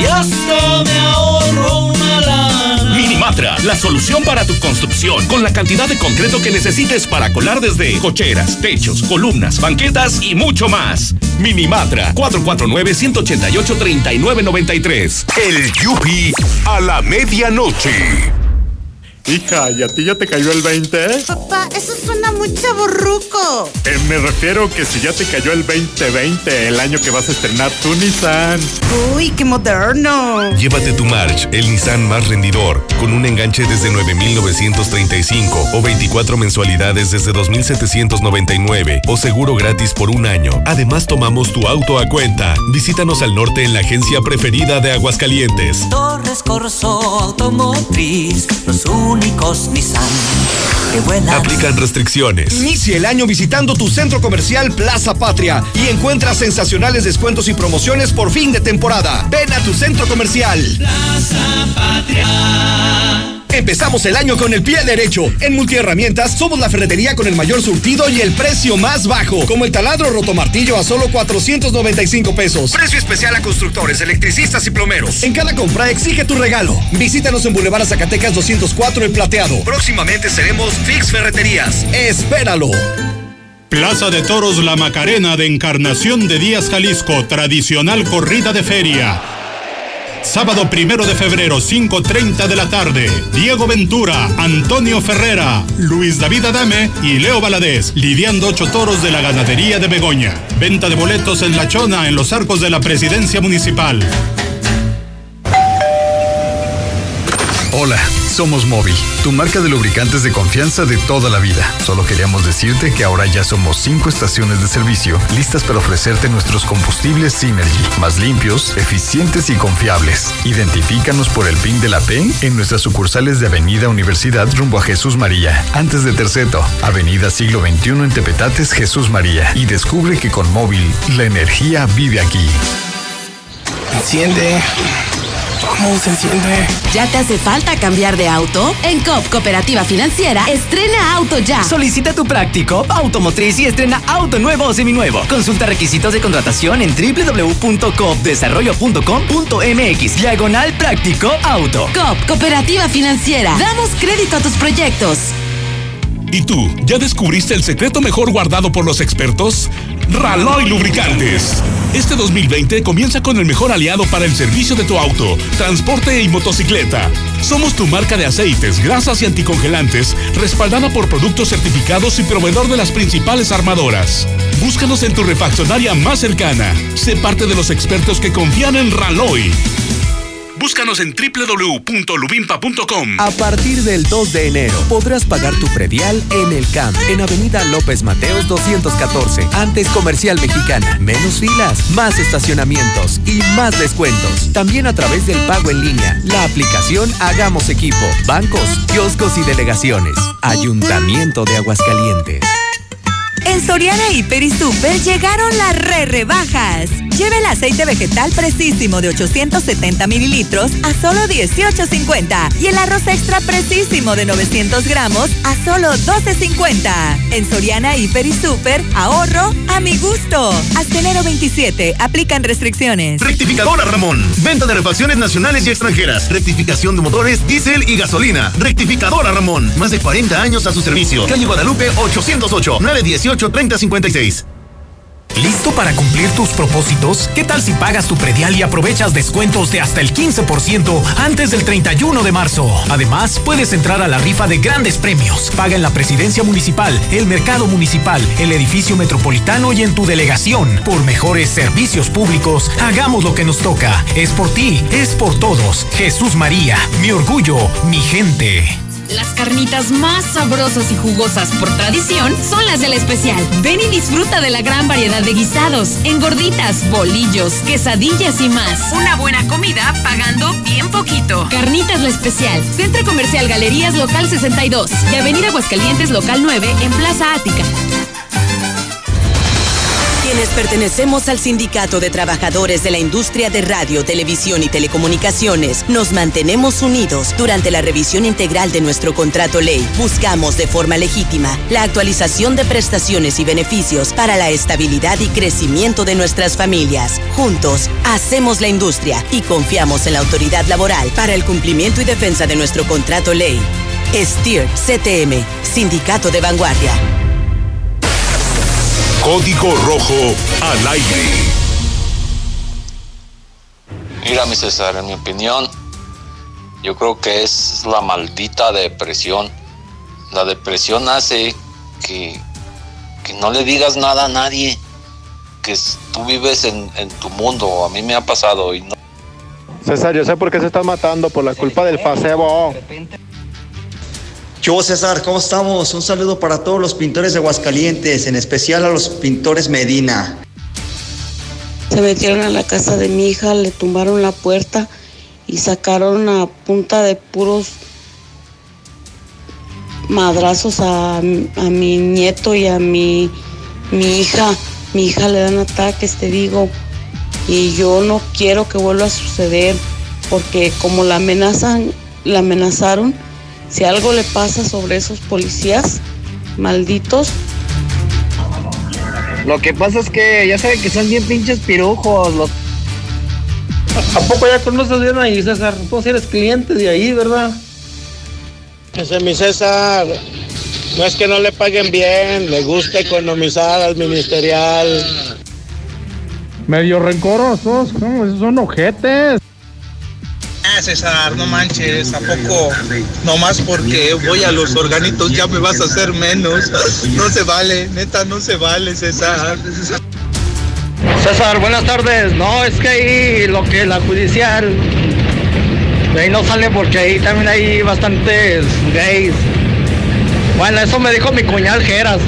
y hasta me ahorro una lana. Minimatra, la solución para tu construcción, con la cantidad de concreto que necesites para colar desde cocheras, techos, columnas, banquetas y mucho más. Minimatra, 449-188-3993. El Yupi a la medianoche. Hija, ¿y a ti ya te cayó el 20? Papá, eso suena muy chaborruco. Eh, me refiero que si ya te cayó el 2020, el año que vas a estrenar tu Nissan. Uy, qué moderno. Llévate tu March, el Nissan más rendidor, con un enganche desde 9,935 o 24 mensualidades desde 2,799 o seguro gratis por un año. Además, tomamos tu auto a cuenta. Visítanos al norte en la agencia preferida de Aguascalientes. Torres Corso Automotriz, los únicos Nissan que vuelan. Aplican restricciones. Inicia el año visitando tu centro comercial Plaza Patria y encuentra sensacionales descuentos y promociones por fin de temporada. Ven a tu centro comercial. Plaza Patria. Empezamos el año con el pie derecho. En Multiherramientas somos la ferretería con el mayor surtido y el precio más bajo. Como el taladro rotomartillo a solo 495 pesos. Precio especial a constructores, electricistas y plomeros. En cada compra exige tu regalo. Visítanos en Boulevard Zacatecas 204 El Plateado. Próximamente seremos Fix Ferreterías. Espéralo. Plaza de Toros La Macarena de Encarnación de Díaz Jalisco, tradicional corrida de feria. Sábado primero de febrero, 5.30 de la tarde. Diego Ventura, Antonio Ferrera, Luis David Adame y Leo Valadez, lidiando ocho toros de la ganadería de Begoña. Venta de boletos en La Chona, en los arcos de la presidencia municipal. Hola, somos Móvil, tu marca de lubricantes de confianza de toda la vida. Solo queríamos decirte que ahora ya somos cinco estaciones de servicio listas para ofrecerte nuestros combustibles Synergy, más limpios, eficientes y confiables. Identifícanos por el PIN de la P en nuestras sucursales de Avenida Universidad rumbo a Jesús María, antes de Terceto, Avenida Siglo XXI en Tepetates Jesús María y descubre que con Móvil la energía vive aquí. Enciende. ¿Cómo se enciende? ¿Ya te hace falta cambiar de auto? En COP Cooperativa Financiera, estrena auto ya. Solicita tu práctico automotriz y estrena auto nuevo o seminuevo. Consulta requisitos de contratación en www.copdesarrollo.com.mx. Diagonal práctico auto. COP Cooperativa Financiera. Damos crédito a tus proyectos. ¿Y tú, ya descubriste el secreto mejor guardado por los expertos? Raloy Lubricantes. Este 2020 comienza con el mejor aliado para el servicio de tu auto, transporte y motocicleta. Somos tu marca de aceites, grasas y anticongelantes, respaldada por productos certificados y proveedor de las principales armadoras. Búscanos en tu refaccionaria más cercana. Sé parte de los expertos que confían en Raloy. Búscanos en www.lubimpa.com. A partir del 2 de enero podrás pagar tu predial en el CAMP, en Avenida López Mateos 214, antes Comercial Mexicana. Menos filas, más estacionamientos y más descuentos. También a través del pago en línea, la aplicación Hagamos Equipo, bancos, kioscos y delegaciones. Ayuntamiento de Aguascalientes. En Soriana y Super llegaron las re rebajas. Lleve el aceite vegetal precisísimo de 870 mililitros a solo 18.50 y el arroz extra precisísimo de 900 gramos a solo 12.50. En Soriana y Super, ahorro a mi gusto. Hasta enero 27, aplican restricciones. Rectificadora Ramón. Venta de refacciones nacionales y extranjeras. Rectificación de motores, diésel y gasolina. Rectificadora Ramón. Más de 40 años a su servicio. Calle Guadalupe 808 918 3056. ¿Listo para cumplir tus propósitos? ¿Qué tal si pagas tu predial y aprovechas descuentos de hasta el 15% antes del 31 de marzo? Además, puedes entrar a la rifa de grandes premios. Paga en la presidencia municipal, el mercado municipal, el edificio metropolitano y en tu delegación. Por mejores servicios públicos, hagamos lo que nos toca. Es por ti, es por todos. Jesús María, mi orgullo, mi gente. Las carnitas más sabrosas y jugosas por tradición son las del especial. Ven y disfruta de la gran variedad de guisados, engorditas, bolillos, quesadillas y más. Una buena comida pagando bien poquito. Carnitas la especial. Centro Comercial Galerías Local 62 y Avenida Aguascalientes Local 9 en Plaza Ática. Quienes pertenecemos al Sindicato de Trabajadores de la Industria de Radio, Televisión y Telecomunicaciones, nos mantenemos unidos durante la revisión integral de nuestro contrato ley. Buscamos de forma legítima la actualización de prestaciones y beneficios para la estabilidad y crecimiento de nuestras familias. Juntos, hacemos la industria y confiamos en la autoridad laboral para el cumplimiento y defensa de nuestro contrato ley. STIR CTM, Sindicato de Vanguardia. Código Rojo al aire. Mira, mi César, en mi opinión, yo creo que es la maldita depresión. La depresión hace que, que no le digas nada a nadie, que tú vives en, en tu mundo. A mí me ha pasado y no. César, yo sé por qué se está matando, por la culpa del Facebook. Yo, César, ¿cómo estamos? Un saludo para todos los pintores de Aguascalientes, en especial a los pintores Medina. Se metieron a la casa de mi hija, le tumbaron la puerta y sacaron a punta de puros madrazos a, a mi nieto y a mi, mi hija. Mi hija le dan ataques, te digo, y yo no quiero que vuelva a suceder porque como la amenazan, la amenazaron, si algo le pasa sobre esos policías malditos. Lo que pasa es que ya saben que son bien pinches pirujos. Los... ¿A poco ya conoces bien ahí, César? Tú eres cliente de ahí, ¿verdad? Ese mi César, no es que no le paguen bien, le gusta economizar al ministerial. Medio rencorosos, ¿cómo? Esos son ojetes. César, no manches, ¿a poco? Nomás porque voy a los organitos ya me vas a hacer menos. No se vale, neta, no se vale, César. César, buenas tardes. No, es que ahí lo que la judicial, ahí no sale porque ahí también hay bastantes gays. Bueno, eso me dijo mi cuñal Geras.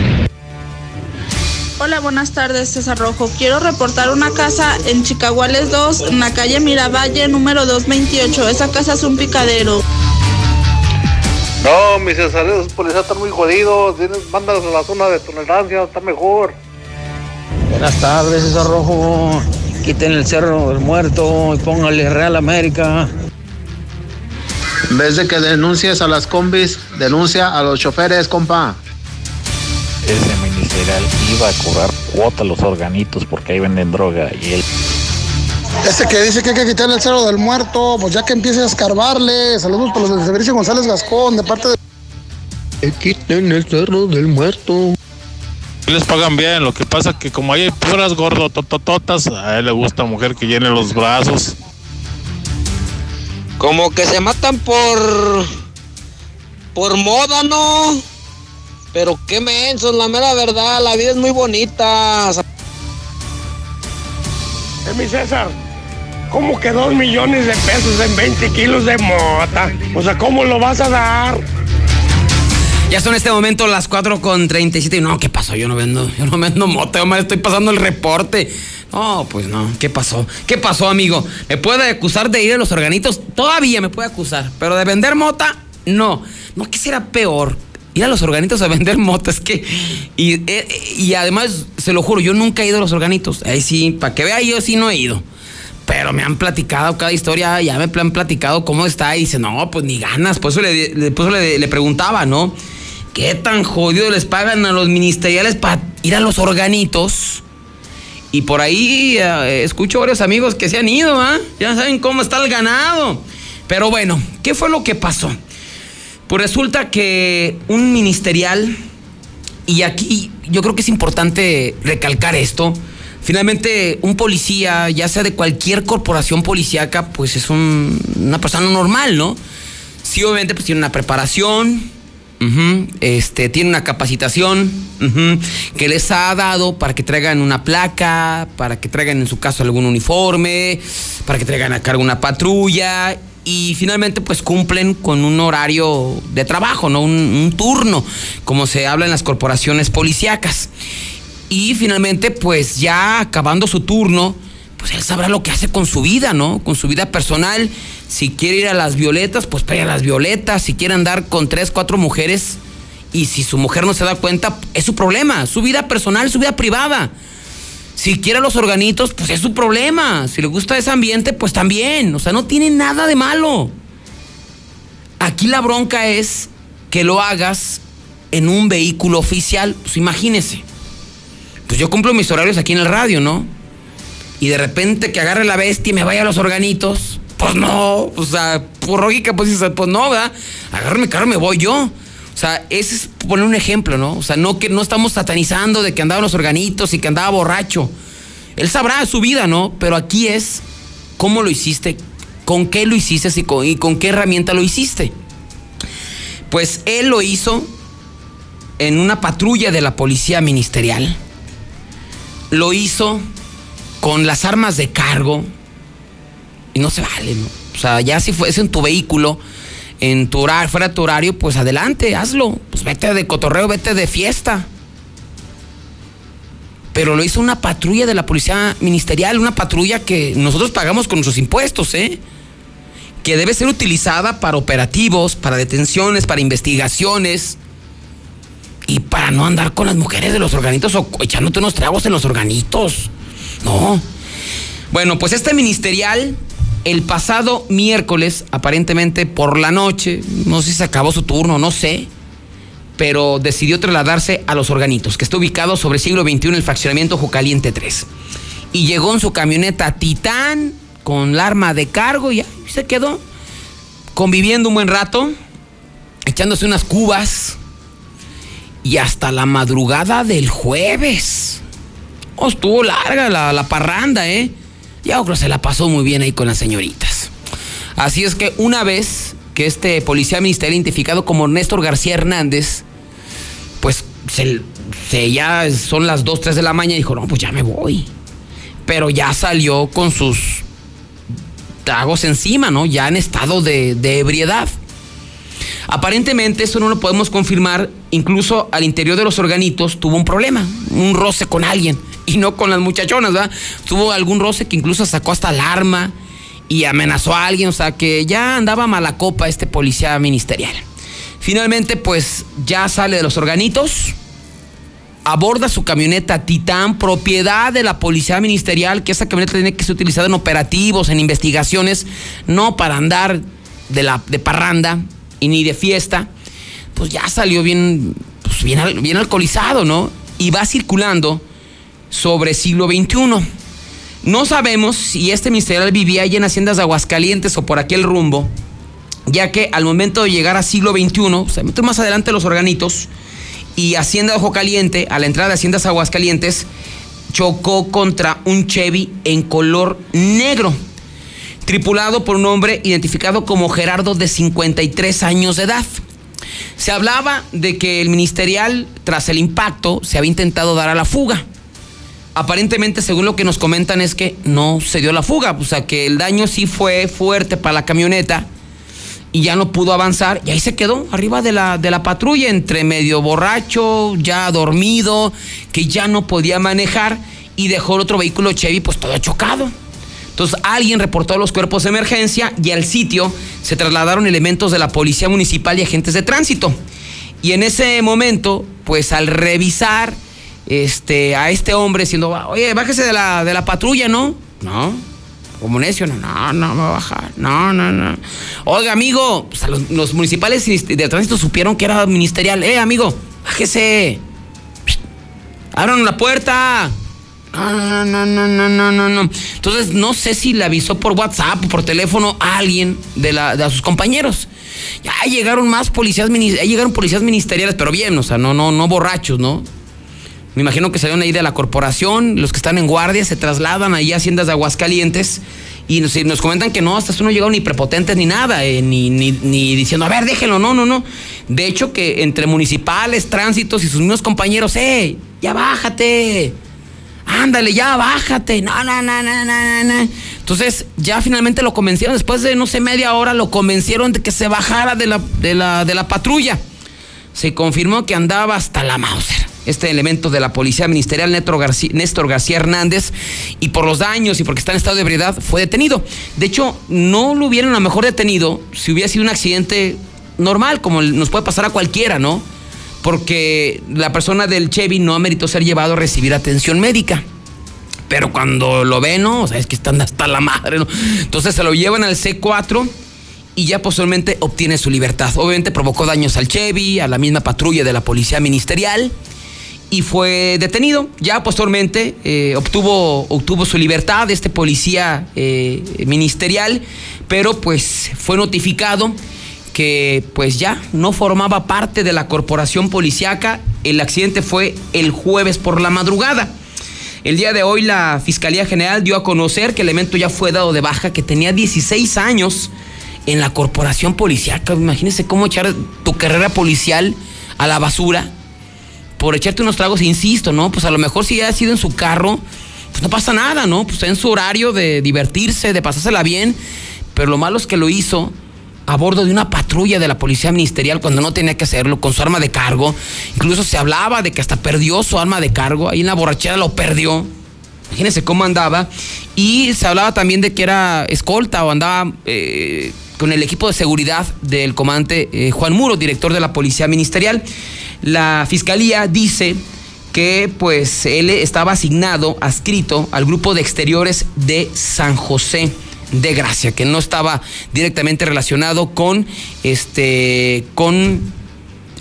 Hola, buenas tardes, César Rojo. Quiero reportar una casa en Chicaguales 2, en la calle Miravalle, número 228. Esa casa es un picadero. No, mis César, esos policías están muy jodidos. Mándalos a la zona de tolerancia, está mejor. Buenas tardes, César Rojo. Quiten el cerro del muerto y póngale Real América. En vez de que denuncies a las combis, denuncia a los choferes, compa. Ese iba a cobrar cuota a los organitos porque ahí venden droga y él Ese que dice que hay que quitarle el cerro del muerto, pues ya que empiece a escarbarle. Saludos para los del Servicio González Gascón, de parte de. Que quiten el cerro del muerto. Les pagan bien, lo que pasa que como hay puras gordototototas, a él le gusta mujer que llene los brazos. Como que se matan por. por moda, ¿no? Pero qué mensos, la mera verdad, la vida es muy bonita. Eh, mi César, ¿cómo que dos millones de pesos en 20 kilos de mota? O sea, ¿cómo lo vas a dar? Ya son en este momento las 4 con 37. No, ¿qué pasó? Yo no vendo, yo no vendo moto, yo me estoy pasando el reporte. No, pues no, ¿qué pasó? ¿Qué pasó, amigo? ¿Me puede acusar de ir a los organitos? Todavía me puede acusar, pero de vender mota, no. No, ¿qué será peor? Ir a los organitos a vender mota, es que. Y, eh, y además, se lo juro, yo nunca he ido a los organitos. Ahí sí, para que vea, yo sí no he ido. Pero me han platicado cada historia, ya me han platicado cómo está. Y dice, no, pues ni ganas. Por eso le, le, le preguntaba, ¿no? ¿Qué tan jodido les pagan a los ministeriales para ir a los organitos? Y por ahí eh, escucho varios amigos que se han ido, ¿ah? Ya saben cómo está el ganado. Pero bueno, ¿qué fue lo que pasó? Pues resulta que un ministerial, y aquí yo creo que es importante recalcar esto, finalmente un policía, ya sea de cualquier corporación policíaca, pues es un- una persona normal, ¿no? Sí, obviamente pues tiene una preparación, este, tiene una capacitación que les ha dado para que traigan una placa, para que traigan en su caso algún uniforme, para que traigan a cargo una patrulla y finalmente pues cumplen con un horario de trabajo, ¿no? Un, turno, como se habla en las corporaciones policíacas. Y finalmente pues ya acabando su turno, pues él sabrá lo que hace con su vida, ¿no? Con su vida personal. Si quiere ir a las violetas, pues ir a las violetas. Si quiere andar con tres, cuatro mujeres y si su mujer no se da cuenta, es su problema. Su vida personal, su vida privada. Si quiere los organitos, pues es su problema. Si le gusta ese ambiente, pues también. O sea, no tiene nada de malo. Aquí la bronca es que lo hagas en un vehículo oficial. Pues imagínese. Pues yo cumplo mis horarios aquí en el radio, ¿no? Y de repente que agarre la bestia y me vaya a los organitos. Pues no, o sea, por lógica, pues pues no, ¿verdad? Agarro mi carro y me voy yo. O sea, ese es poner un ejemplo, ¿no? O sea, no que no estamos satanizando de que andaba en los organitos y que andaba borracho. Él sabrá su vida, ¿no? Pero aquí es cómo lo hiciste, con qué lo hiciste y con, y con qué herramienta lo hiciste. Pues él lo hizo en una patrulla de la policía ministerial. Lo hizo con las armas de cargo. Y no se vale, ¿no? O sea, ya si fuese en tu vehículo, en tu horario, fuera de tu horario, pues adelante, hazlo. Pues vete de cotorreo, vete de fiesta. Pero lo hizo una patrulla de la policía ministerial, una patrulla que nosotros pagamos con nuestros impuestos, ¿eh? Que debe ser utilizada para operativos, para detenciones, para investigaciones y para no andar con las mujeres de los organitos o echándote unos tragos en los organitos. No. Bueno, pues este ministerial El pasado miércoles, aparentemente por la noche, no sé si se acabó su turno, no sé, pero decidió trasladarse a Los Organitos, que está ubicado sobre siglo XXI el fraccionamiento Jocaliente 3. Y llegó en su camioneta Titán con la arma de cargo y ahí se quedó conviviendo un buen rato, echándose unas cubas y hasta la madrugada del jueves. Oh, estuvo larga la, la parranda, ¿eh? Ya creo se la pasó muy bien ahí con las señoritas. Así es que una vez que este policía ministerial identificado como Néstor García Hernández, pues se, se ya son las 2, 3 de la mañana y dijo, no, pues ya me voy. Pero ya salió con sus tragos encima, ¿no? Ya en estado de, de ebriedad. Aparentemente eso no lo podemos confirmar, incluso al interior de los organitos tuvo un problema, un roce con alguien y no con las muchachonas, ¿verdad? Tuvo algún roce que incluso sacó hasta alarma y amenazó a alguien, o sea que ya andaba mala copa este policía ministerial. Finalmente, pues ya sale de los organitos, aborda su camioneta Titán, propiedad de la policía ministerial, que esa camioneta tiene que ser utilizada en operativos, en investigaciones, no para andar de, la, de parranda y ni de fiesta. Pues ya salió bien, pues bien, bien alcoholizado, ¿no? Y va circulando sobre siglo XXI. No sabemos si este ministerial vivía allí en Haciendas de Aguascalientes o por aquel rumbo, ya que al momento de llegar a siglo XXI, se metió más adelante los organitos, y Hacienda Ojo Caliente, a la entrada de Haciendas Aguascalientes, chocó contra un Chevy en color negro, tripulado por un hombre identificado como Gerardo de 53 años de edad. Se hablaba de que el ministerial, tras el impacto, se había intentado dar a la fuga. Aparentemente, según lo que nos comentan, es que no se dio la fuga. O sea, que el daño sí fue fuerte para la camioneta y ya no pudo avanzar. Y ahí se quedó, arriba de la, de la patrulla, entre medio borracho, ya dormido, que ya no podía manejar y dejó el otro vehículo Chevy pues todo chocado. Entonces alguien reportó los cuerpos de emergencia y al sitio se trasladaron elementos de la policía municipal y agentes de tránsito. Y en ese momento, pues al revisar este, a este hombre diciendo, oye, bájese de la, de la patrulla, ¿no? No. Como necio, no, no, no me va a bajar. No, no, no. Oiga, amigo, los, municipales de tránsito supieron que era ministerial. Eh, amigo, bájese. Abran la puerta. No, no, no, no, no, no, no. Entonces, no sé si le avisó por WhatsApp o por teléfono a alguien de, la, de a sus compañeros. Ya llegaron más policías, ya llegaron policías ministeriales, pero bien, o sea, no, no, no borrachos, ¿no? Me imagino que salieron ahí de la corporación, los que están en guardia se trasladan ahí a Haciendas de Aguascalientes y nos, comentan que no, hasta eso no llegaron ni prepotentes ni nada, eh, ni diciendo, a ver, déjenlo, no, no, no. De hecho, que entre municipales, tránsitos y sus mismos compañeros, ¡eh! ¡Ya bájate! Ándale, ya bájate. No, no, no, no, no, no. Entonces, ya finalmente lo convencieron. Después de, no sé, media hora, lo convencieron de que se bajara de la, de la, de la patrulla. Se confirmó que andaba hasta la Mauser. Este elemento de la policía ministerial, Néstor García, Hernández, y por los daños y porque está en estado de ebriedad, fue detenido. De hecho, no lo hubieran a lo mejor detenido si hubiera sido un accidente normal, como nos puede pasar a cualquiera, ¿no? Porque la persona del Chevy no ameritó ser llevado a recibir atención médica. Pero cuando lo ven, ¿no? O sea, es que están hasta la madre, ¿no? Entonces se lo llevan al C4 y ya posteriormente obtiene su libertad. Obviamente provocó daños al Chevy, a la misma patrulla de la policía ministerial y fue detenido. Ya posteriormente eh, obtuvo, obtuvo su libertad este policía eh, ministerial, pero pues fue notificado que pues ya no formaba parte de la corporación policiaca. El accidente fue el jueves por la madrugada. El día de hoy la Fiscalía General dio a conocer que el elemento ya fue dado de baja, que tenía 16 años en la corporación policiaca. Imagínense cómo echar tu carrera policial a la basura por echarte unos tragos, insisto, ¿no? Pues a lo mejor si ha sido en su carro, pues no pasa nada, ¿no? Pues en su horario de divertirse, de pasársela bien, pero lo malo es que lo hizo a bordo de una patrulla de la policía ministerial cuando no tenía que hacerlo, con su arma de cargo. Incluso se hablaba de que hasta perdió su arma de cargo, ahí en la borrachera lo perdió. Imagínense cómo andaba. Y se hablaba también de que era escolta o andaba eh, con el equipo de seguridad del comandante eh, Juan Muro, director de la Policía Ministerial. La fiscalía dice que pues él estaba asignado, adscrito al grupo de exteriores de San José de gracia, que no estaba directamente relacionado con este con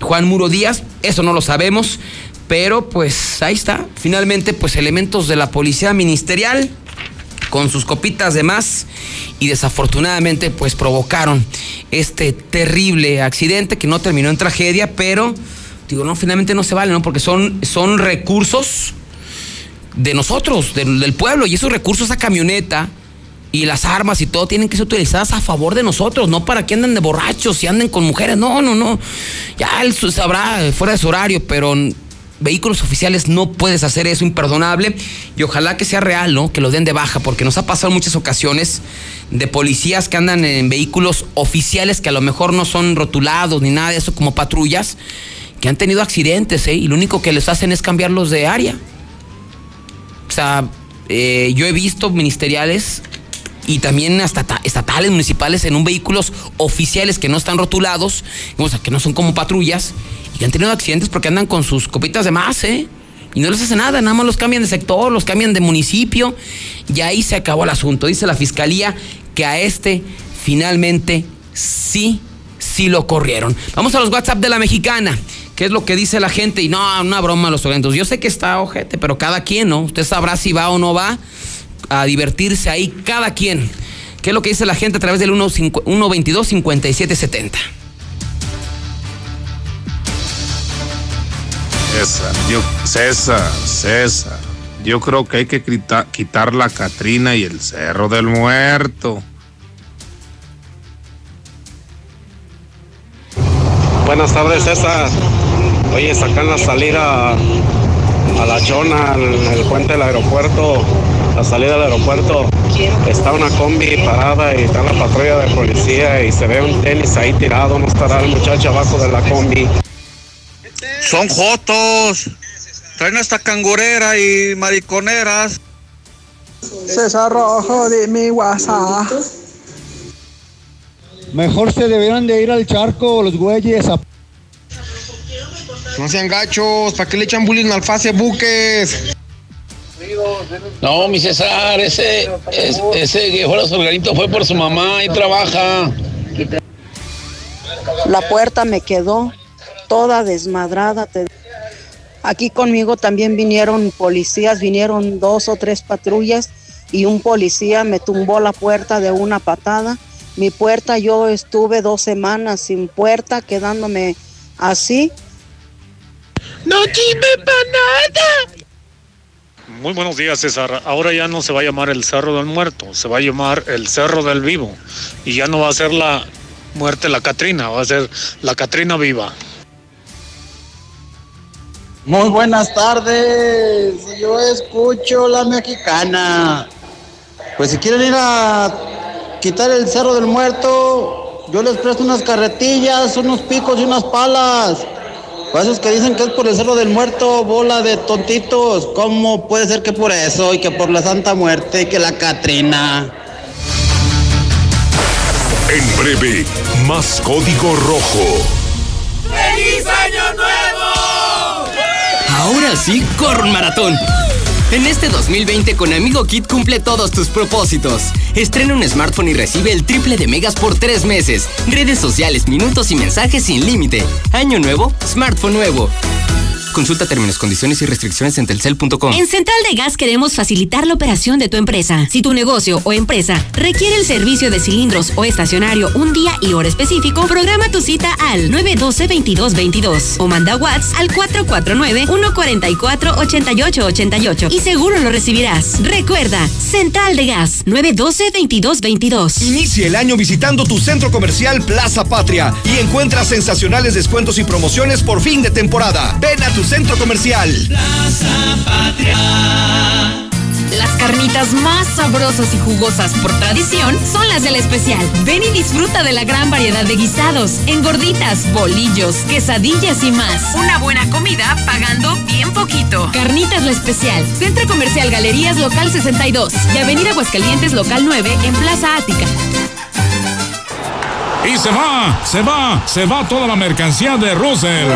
Juan Muro Díaz, eso no lo sabemos, pero pues ahí está, finalmente pues elementos de la policía ministerial con sus copitas de más y desafortunadamente pues provocaron este terrible accidente que no terminó en tragedia, pero digo, no, finalmente no se vale, ¿no? Porque son, son recursos de nosotros, del, pueblo, y esos recursos, esa camioneta y las armas y todo tienen que ser utilizadas a favor de nosotros, no para que anden de borrachos y anden con mujeres, no, no, no. Ya él sabrá fuera de su horario, pero vehículos oficiales no puedes hacer eso, imperdonable. Y ojalá que sea real, ¿no? Que lo den de baja, porque nos ha pasado muchas ocasiones de policías que andan en vehículos oficiales que a lo mejor no son rotulados ni nada de eso, como patrullas, que han tenido accidentes, ¿eh? Y lo único que les hacen es cambiarlos de área. O sea, eh, yo he visto ministeriales y también hasta estatales, municipales, en un vehículos oficiales que no están rotulados, o sea, que no son como patrullas, y que han tenido accidentes porque andan con sus copitas de más, ¿eh? Y no les hace nada, nada más los cambian de sector, los cambian de municipio, y ahí se acabó el asunto. Dice la fiscalía que a este finalmente sí, sí lo corrieron. Vamos a los WhatsApp de la mexicana. ¿Qué es lo que dice la gente? Y no, una broma los eventos. Yo sé que está ojete, pero cada quien, ¿no? Usted sabrá si va o no va a divertirse ahí cada quien. ¿Qué es lo que dice la gente a través del 122-5770? César, yo, César, César, yo creo que hay que quitar, quitar la Catrina y el Cerro del Muerto. Buenas tardes, César. Oye, sacan la salida a la Chona, el puente del aeropuerto, la salida del aeropuerto, está una combi parada y está la patrulla de policía y se ve un tenis ahí tirado, no estará el muchacho abajo de la combi. Son jotos. Traen hasta cangurera y mariconeras. César Rojo de mi WhatsApp. Mejor se debieran de ir al charco los güeyes a no sean gachos, ¿para qué le echan bullying al fase buques? No, mi César, ese, es- ese que fue a los organitos fue por su mamá y trabaja. La puerta me quedó toda desmadrada. Aquí conmigo también vinieron policías, vinieron dos o tres patrullas y un policía me tumbó la puerta de una patada. Mi puerta, yo estuve dos semanas sin puerta, quedándome así. No sirve para nada. Muy buenos días, César. Ahora ya no se va a llamar el Cerro del Muerto, se va a llamar el Cerro del Vivo. Y ya no va a ser la muerte la Catrina, va a ser la Catrina viva. Muy buenas tardes. Yo escucho la mexicana. Pues si quieren ir a quitar el cerro del muerto, yo les presto unas carretillas, unos picos y unas palas. Para esos que dicen que es por el cerro del muerto, bola de tontitos. ¿Cómo puede ser que por eso y que por la Santa Muerte y que la Catrina? En breve, más código rojo. ¡Feliz Año Nuevo! Ahora sí, corre un maratón. En este 2020 con Amigo Kit cumple todos tus propósitos. Estrena un smartphone y recibe el triple de megas por tres meses. Redes sociales, minutos y mensajes sin límite. Año nuevo, smartphone nuevo. Consulta términos, condiciones y restricciones en telcel.com. En Central de Gas queremos facilitar la operación de tu empresa. Si tu negocio o empresa requiere el servicio de cilindros o estacionario un día y hora específico, programa tu cita al 912-2222 o manda WhatsApp al 449-144-8888 y seguro lo recibirás. Recuerda, Central de Gas 912-2222. Inicia el año visitando tu centro comercial Plaza Patria y encuentra sensacionales descuentos y promociones por fin de temporada. Ven a tu centro comercial. Plaza Patria. Las carnitas más sabrosas y jugosas por tradición son las del especial. Ven y disfruta de la gran variedad de guisados, engorditas, bolillos, quesadillas y más. Una buena comida pagando bien poquito. Carnitas la especial. Centro Comercial Galerías Local 62 y Avenida Aguascalientes Local 9 en Plaza Ática. Y se va, se va, se va toda la mercancía de Russell.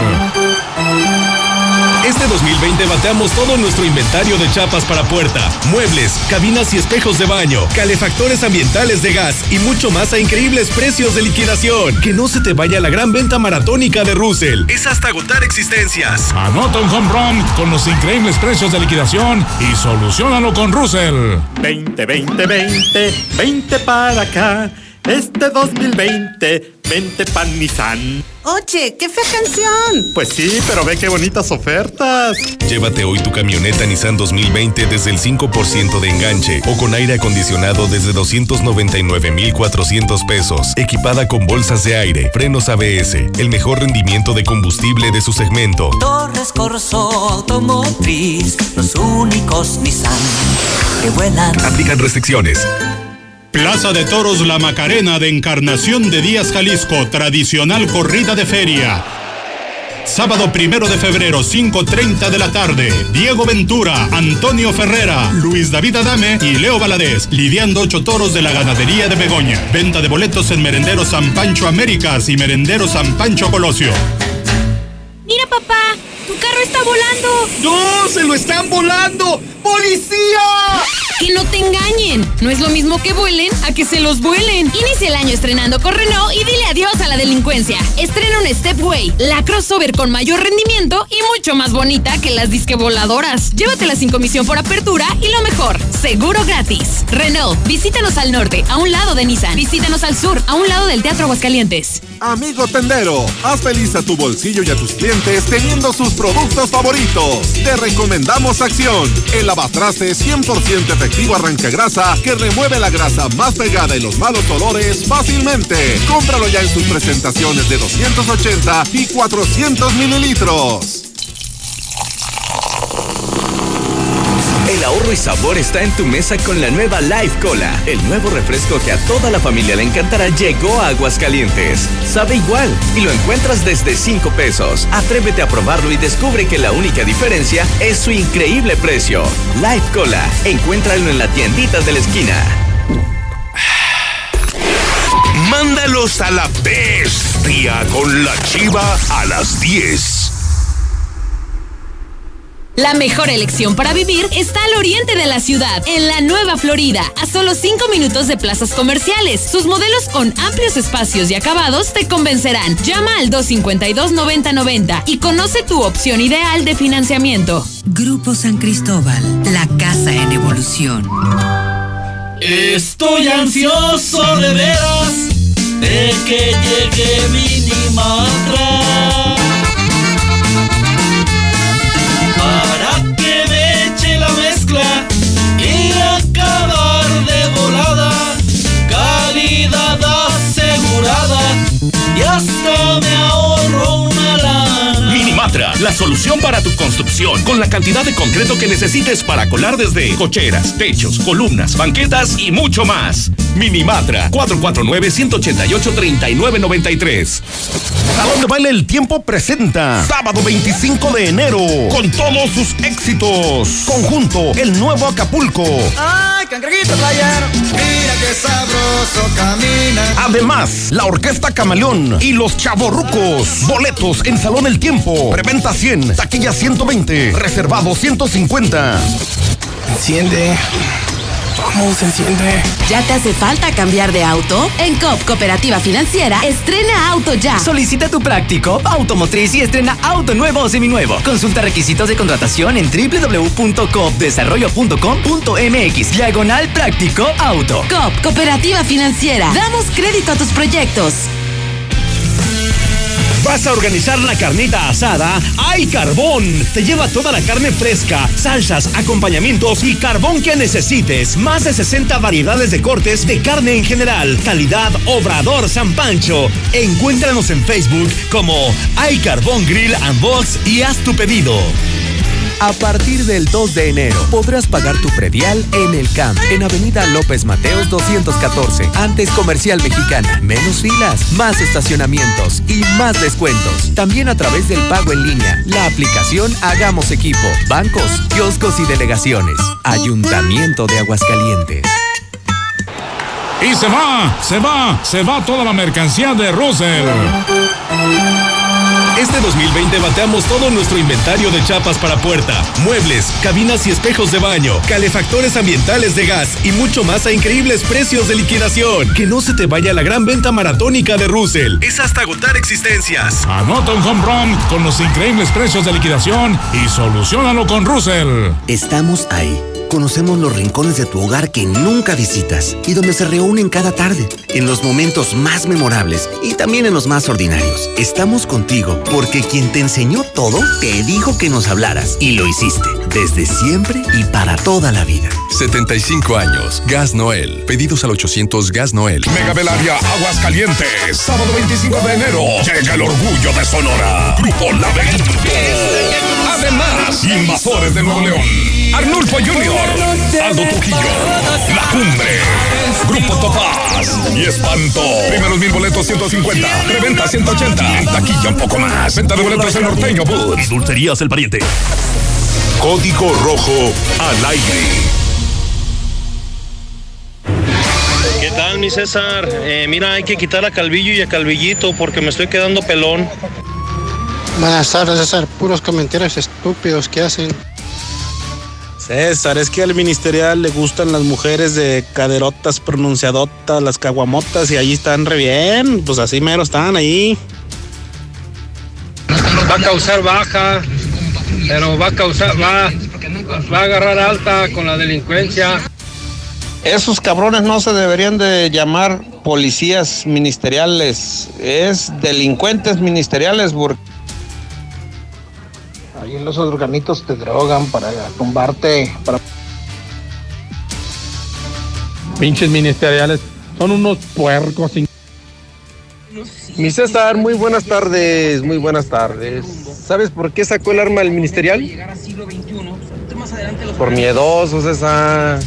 Este 2020 bateamos todo nuestro inventario de chapas para puerta, muebles, cabinas y espejos de baño, calefactores ambientales de gas y mucho más a increíbles precios de liquidación. Que no se te vaya la gran venta maratónica de Russell. Es hasta agotar existencias. Anota un home run con los increíbles precios de liquidación y solucionalo con Russell. 20, 20, 20, 20 para acá. Este 2020, 20 pan Nissan. Oye, qué fea canción. Pues sí, pero ve qué bonitas ofertas. Llévate hoy tu camioneta Nissan 2020 desde el 5% de enganche o con aire acondicionado desde 299,400 pesos. Equipada con bolsas de aire, frenos ABS, el mejor rendimiento de combustible de su segmento. Torres Corso Automotriz, los únicos Nissan que vuelan. Aplican restricciones. Plaza de Toros La Macarena de Encarnación de Díaz Jalisco, tradicional corrida de feria. Sábado primero de febrero, 5.30 de la tarde. Diego Ventura, Antonio Ferrera, Luis David Adame y Leo Valadez, lidiando ocho toros de la ganadería de Begoña. Venta de boletos en Merendero San Pancho Américas y Merendero San Pancho Colosio. Mira, papá, tu carro está volando. ¡No! ¡Se lo están volando! ¡Policía! Que no te engañen. No es lo mismo que vuelen a que se los vuelen. Inicia el año estrenando con Renault y dile adiós a la delincuencia. Estrena un Stepway, la crossover con mayor rendimiento y mucho más bonita que las disque voladoras. Llévatela sin comisión por apertura y lo mejor, seguro gratis. Renault, visítanos al norte, a un lado de Nissan. Visítanos al sur, a un lado del Teatro Aguascalientes. Amigo tendero, haz feliz a tu bolsillo y a tus clientes teniendo sus productos favoritos. Te recomendamos Acción, el lavatraste 100% efectivo arranca grasa que remueve la grasa más pegada y los malos olores fácilmente. Cómpralo ya en sus presentaciones de 280 y 400 mililitros. Ahorro y sabor está en tu mesa con la nueva Life Cola. El nuevo refresco que a toda la familia le encantará llegó a Aguascalientes. Sabe igual y lo encuentras desde 5 pesos. Atrévete a probarlo y descubre que la única diferencia es su increíble precio. Life Cola. Encuéntralo en la tiendita de la esquina. Mándalos a la bestia con la chiva a las 10. La mejor elección para vivir está al oriente de la ciudad, en la Nueva Florida, a solo 5 minutos de plazas comerciales. Sus modelos con amplios espacios y acabados te convencerán. Llama al 252-9090 y conoce tu opción ideal de financiamiento. Grupo San Cristóbal, la casa en evolución. Estoy ansioso de veras de que llegue Minimatra. Para la la solución para tu construcción con la cantidad de concreto que necesites para colar desde cocheras, techos, columnas, banquetas y mucho más. Minimatra, 449-188-3993. ¿A dónde baila el tiempo presenta? Sábado 25 de enero, con todos sus éxitos. Conjunto, el nuevo Acapulco. ¡Ay, cangrejito playero! Mira qué sabroso camina. Además, la Orquesta Camaleón y los Chavorrucos. Boletos en Salón El Tiempo. Preventa 100, taquilla 120, reservado 150. Enciende. ¿Cómo se enciende? ¿Ya te hace falta cambiar de auto? En COP Cooperativa Financiera, estrena auto ya. Solicita tu práctico automotriz y estrena auto nuevo o seminuevo. Consulta requisitos de contratación en www.coopdesarrollo.com.mx. Diagonal práctico auto. COP Cooperativa Financiera. Damos crédito a tus proyectos. ¿Vas a organizar la carnita asada? ¡Hay carbón! Te lleva toda la carne fresca, salsas, acompañamientos y carbón que necesites. Más de 60 variedades de cortes de carne en general. Calidad Obrador San Pancho. Encuéntranos en Facebook como Hay Carbón Grill and Box y haz tu pedido. A partir del 2 de enero podrás pagar tu predial en el CAMP, en Avenida López Mateos 214, antes Comercial Mexicana. Menos filas, más estacionamientos y más descuentos. También a través del pago en línea, la aplicación Hagamos Equipo, bancos, kioscos y delegaciones. Ayuntamiento de Aguascalientes. Y se va, se va, se va toda la mercancía de Russell. Este 2020 bateamos todo nuestro inventario de chapas para puerta, muebles, cabinas y espejos de baño, calefactores ambientales de gas y mucho más a increíbles precios de liquidación. Que no se te vaya la gran venta maratónica de Russell. Es hasta agotar existencias. Anota un home run con los increíbles precios de liquidación y solucionalo con Russell. Estamos ahí Conocemos los rincones de tu hogar que nunca visitas y donde se reúnen cada tarde, en los momentos más memorables y también en los más ordinarios. Estamos contigo porque quien te enseñó todo te dijo que nos hablaras y lo hiciste, desde siempre y para toda la vida. 75 años, Gas Noel. Pedidos al 800 Gas Noel. Mega Belaria Aguascalientes. Sábado 25 de enero. Llega el orgullo de Sonora. Grupo La Además, Invasores de Nuevo León. Arnulfo Junior. Aldo Trujillo. La Cumbre. Grupo Topaz. Y Espanto. Primeros mil boletos 150. Reventa 180. En taquilla un poco más. Venta de boletos en Norteño Boots. Dulcerías El Pariente. Código Rojo al aire. ¿Qué tal, mi César? Eh, mira, hay que quitar a Calvillo y a Calvillito porque me estoy quedando pelón. Buenas tardes, César. Puros comentarios estúpidos que hacen. César, es que al ministerial le gustan las mujeres de caderotas pronunciadotas, las caguamotas, y ahí están re bien. Pues así mero están ahí. Va a causar baja, pero va a causar, va, va a agarrar alta con la delincuencia. Esos cabrones no se deberían de llamar policías ministeriales, es delincuentes ministeriales porque Ahí los organitos te drogan para tumbarte, para... Pinches ministeriales, son unos puercos. Mi César, muy buenas tardes, muy buenas tardes. ¿Sabes por qué sacó el arma el ministerial? Por miedoso, César.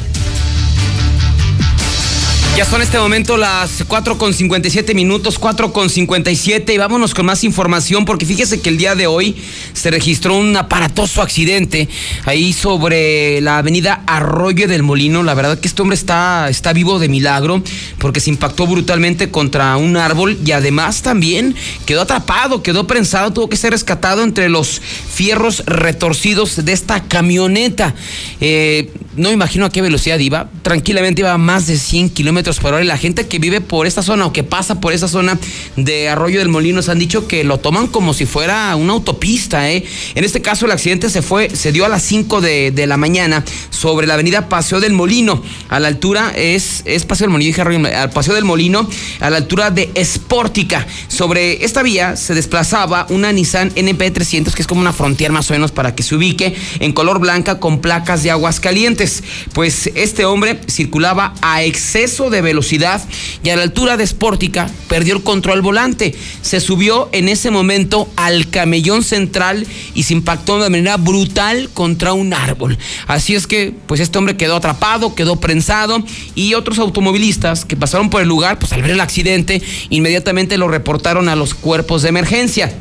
Ya son este momento las 4 con 57 minutos, 4 con 57 y vámonos con más información porque fíjese que el día de hoy se registró un aparatoso accidente ahí sobre la avenida Arroyo del Molino. La verdad que este hombre está, está vivo de milagro porque se impactó brutalmente contra un árbol y además también quedó atrapado, quedó prensado, tuvo que ser rescatado entre los fierros retorcidos de esta camioneta. Eh, no imagino a qué velocidad iba, tranquilamente iba a más de 100 kilómetros por hora. Y la gente que vive por esta zona o que pasa por esa zona de Arroyo del Molino se han dicho que lo toman como si fuera una autopista. ¿eh? En este caso, el accidente se fue, se dio a las 5 de, la mañana sobre la avenida Paseo del Molino. A la altura es, es Paseo del Molino, dije Arroyo, al Paseo del Molino, a la altura de Espórtica. Sobre esta vía se desplazaba una Nissan NP300, que es como una frontera más o menos para que se ubique, en color blanca con placas de aguas calientes. Pues este hombre circulaba a exceso de velocidad y a la altura de Spórtica perdió el control volante. Se subió en ese momento al camellón central y se impactó de manera brutal contra un árbol. Así es que, pues este hombre quedó atrapado, quedó prensado y otros automovilistas que pasaron por el lugar, pues al ver el accidente, inmediatamente lo reportaron a los cuerpos de emergencia.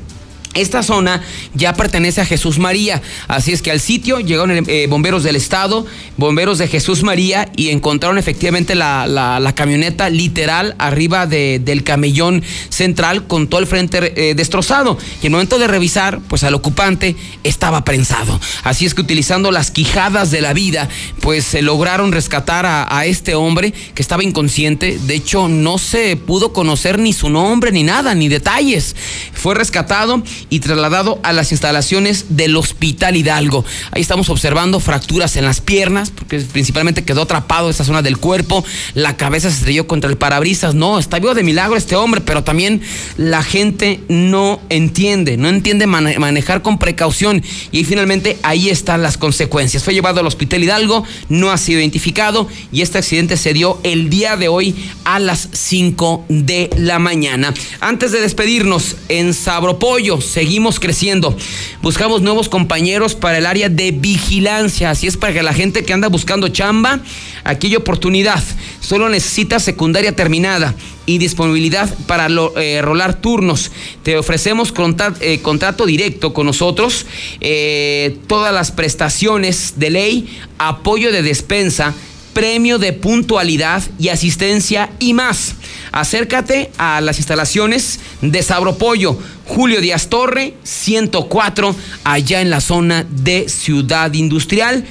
Esta zona ya pertenece a Jesús María, así es que al sitio llegaron eh, bomberos del estado, bomberos de Jesús María y encontraron efectivamente la, camioneta literal arriba del camellón central con todo el frente eh, destrozado. Y en el momento de revisar, pues al ocupante estaba prensado. Así es que utilizando las quijadas de la vida, pues se lograron rescatar a este hombre que estaba inconsciente. De hecho, no se pudo conocer ni su nombre ni nada, ni detalles. Fue rescatado y trasladado a las instalaciones del Hospital Hidalgo. Ahí estamos observando fracturas en las piernas, porque principalmente quedó atrapado esa zona del cuerpo, la cabeza se estrelló contra el parabrisas. No, está vivo de milagro este hombre, pero también la gente no entiende, no entiende manejar con precaución y finalmente ahí están las consecuencias. Fue llevado al Hospital Hidalgo, no ha sido identificado y este accidente se dio el día de hoy a las 5 de la mañana. Antes de despedirnos, en Sabropollo, seguimos creciendo. Buscamos nuevos compañeros para el área de vigilancia. Así es para que la gente que anda buscando chamba, aquí hay oportunidad. Solo necesita secundaria terminada y disponibilidad para eh, rolar turnos. Te ofrecemos eh, contrato directo con nosotros, eh, todas las prestaciones de ley, apoyo de despensa premio de puntualidad y asistencia y más. Acércate a las instalaciones de Sabropollo, Julio Díaz Torre, 104, allá en la zona de Ciudad Industrial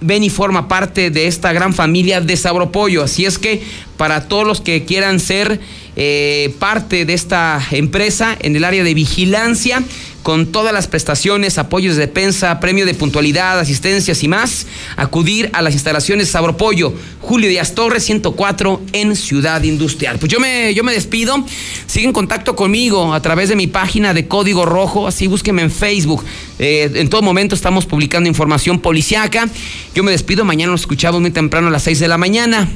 ven y forma parte de esta gran familia de Sabropollo. Así es que para todos los que quieran ser eh, parte de esta empresa en el área de vigilancia, con todas las prestaciones, apoyos de defensa, premio de puntualidad, asistencias y más, acudir a las instalaciones Sabropollo, Julio Díaz Torres 104 en Ciudad Industrial. Pues yo me, yo me despido, sigue en contacto conmigo a través de mi página de Código Rojo, así búsqueme en Facebook. Eh, en todo momento estamos publicando información policiaca. Yo me despido, mañana nos escuchamos muy temprano a las 6 de la mañana.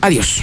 Adiós.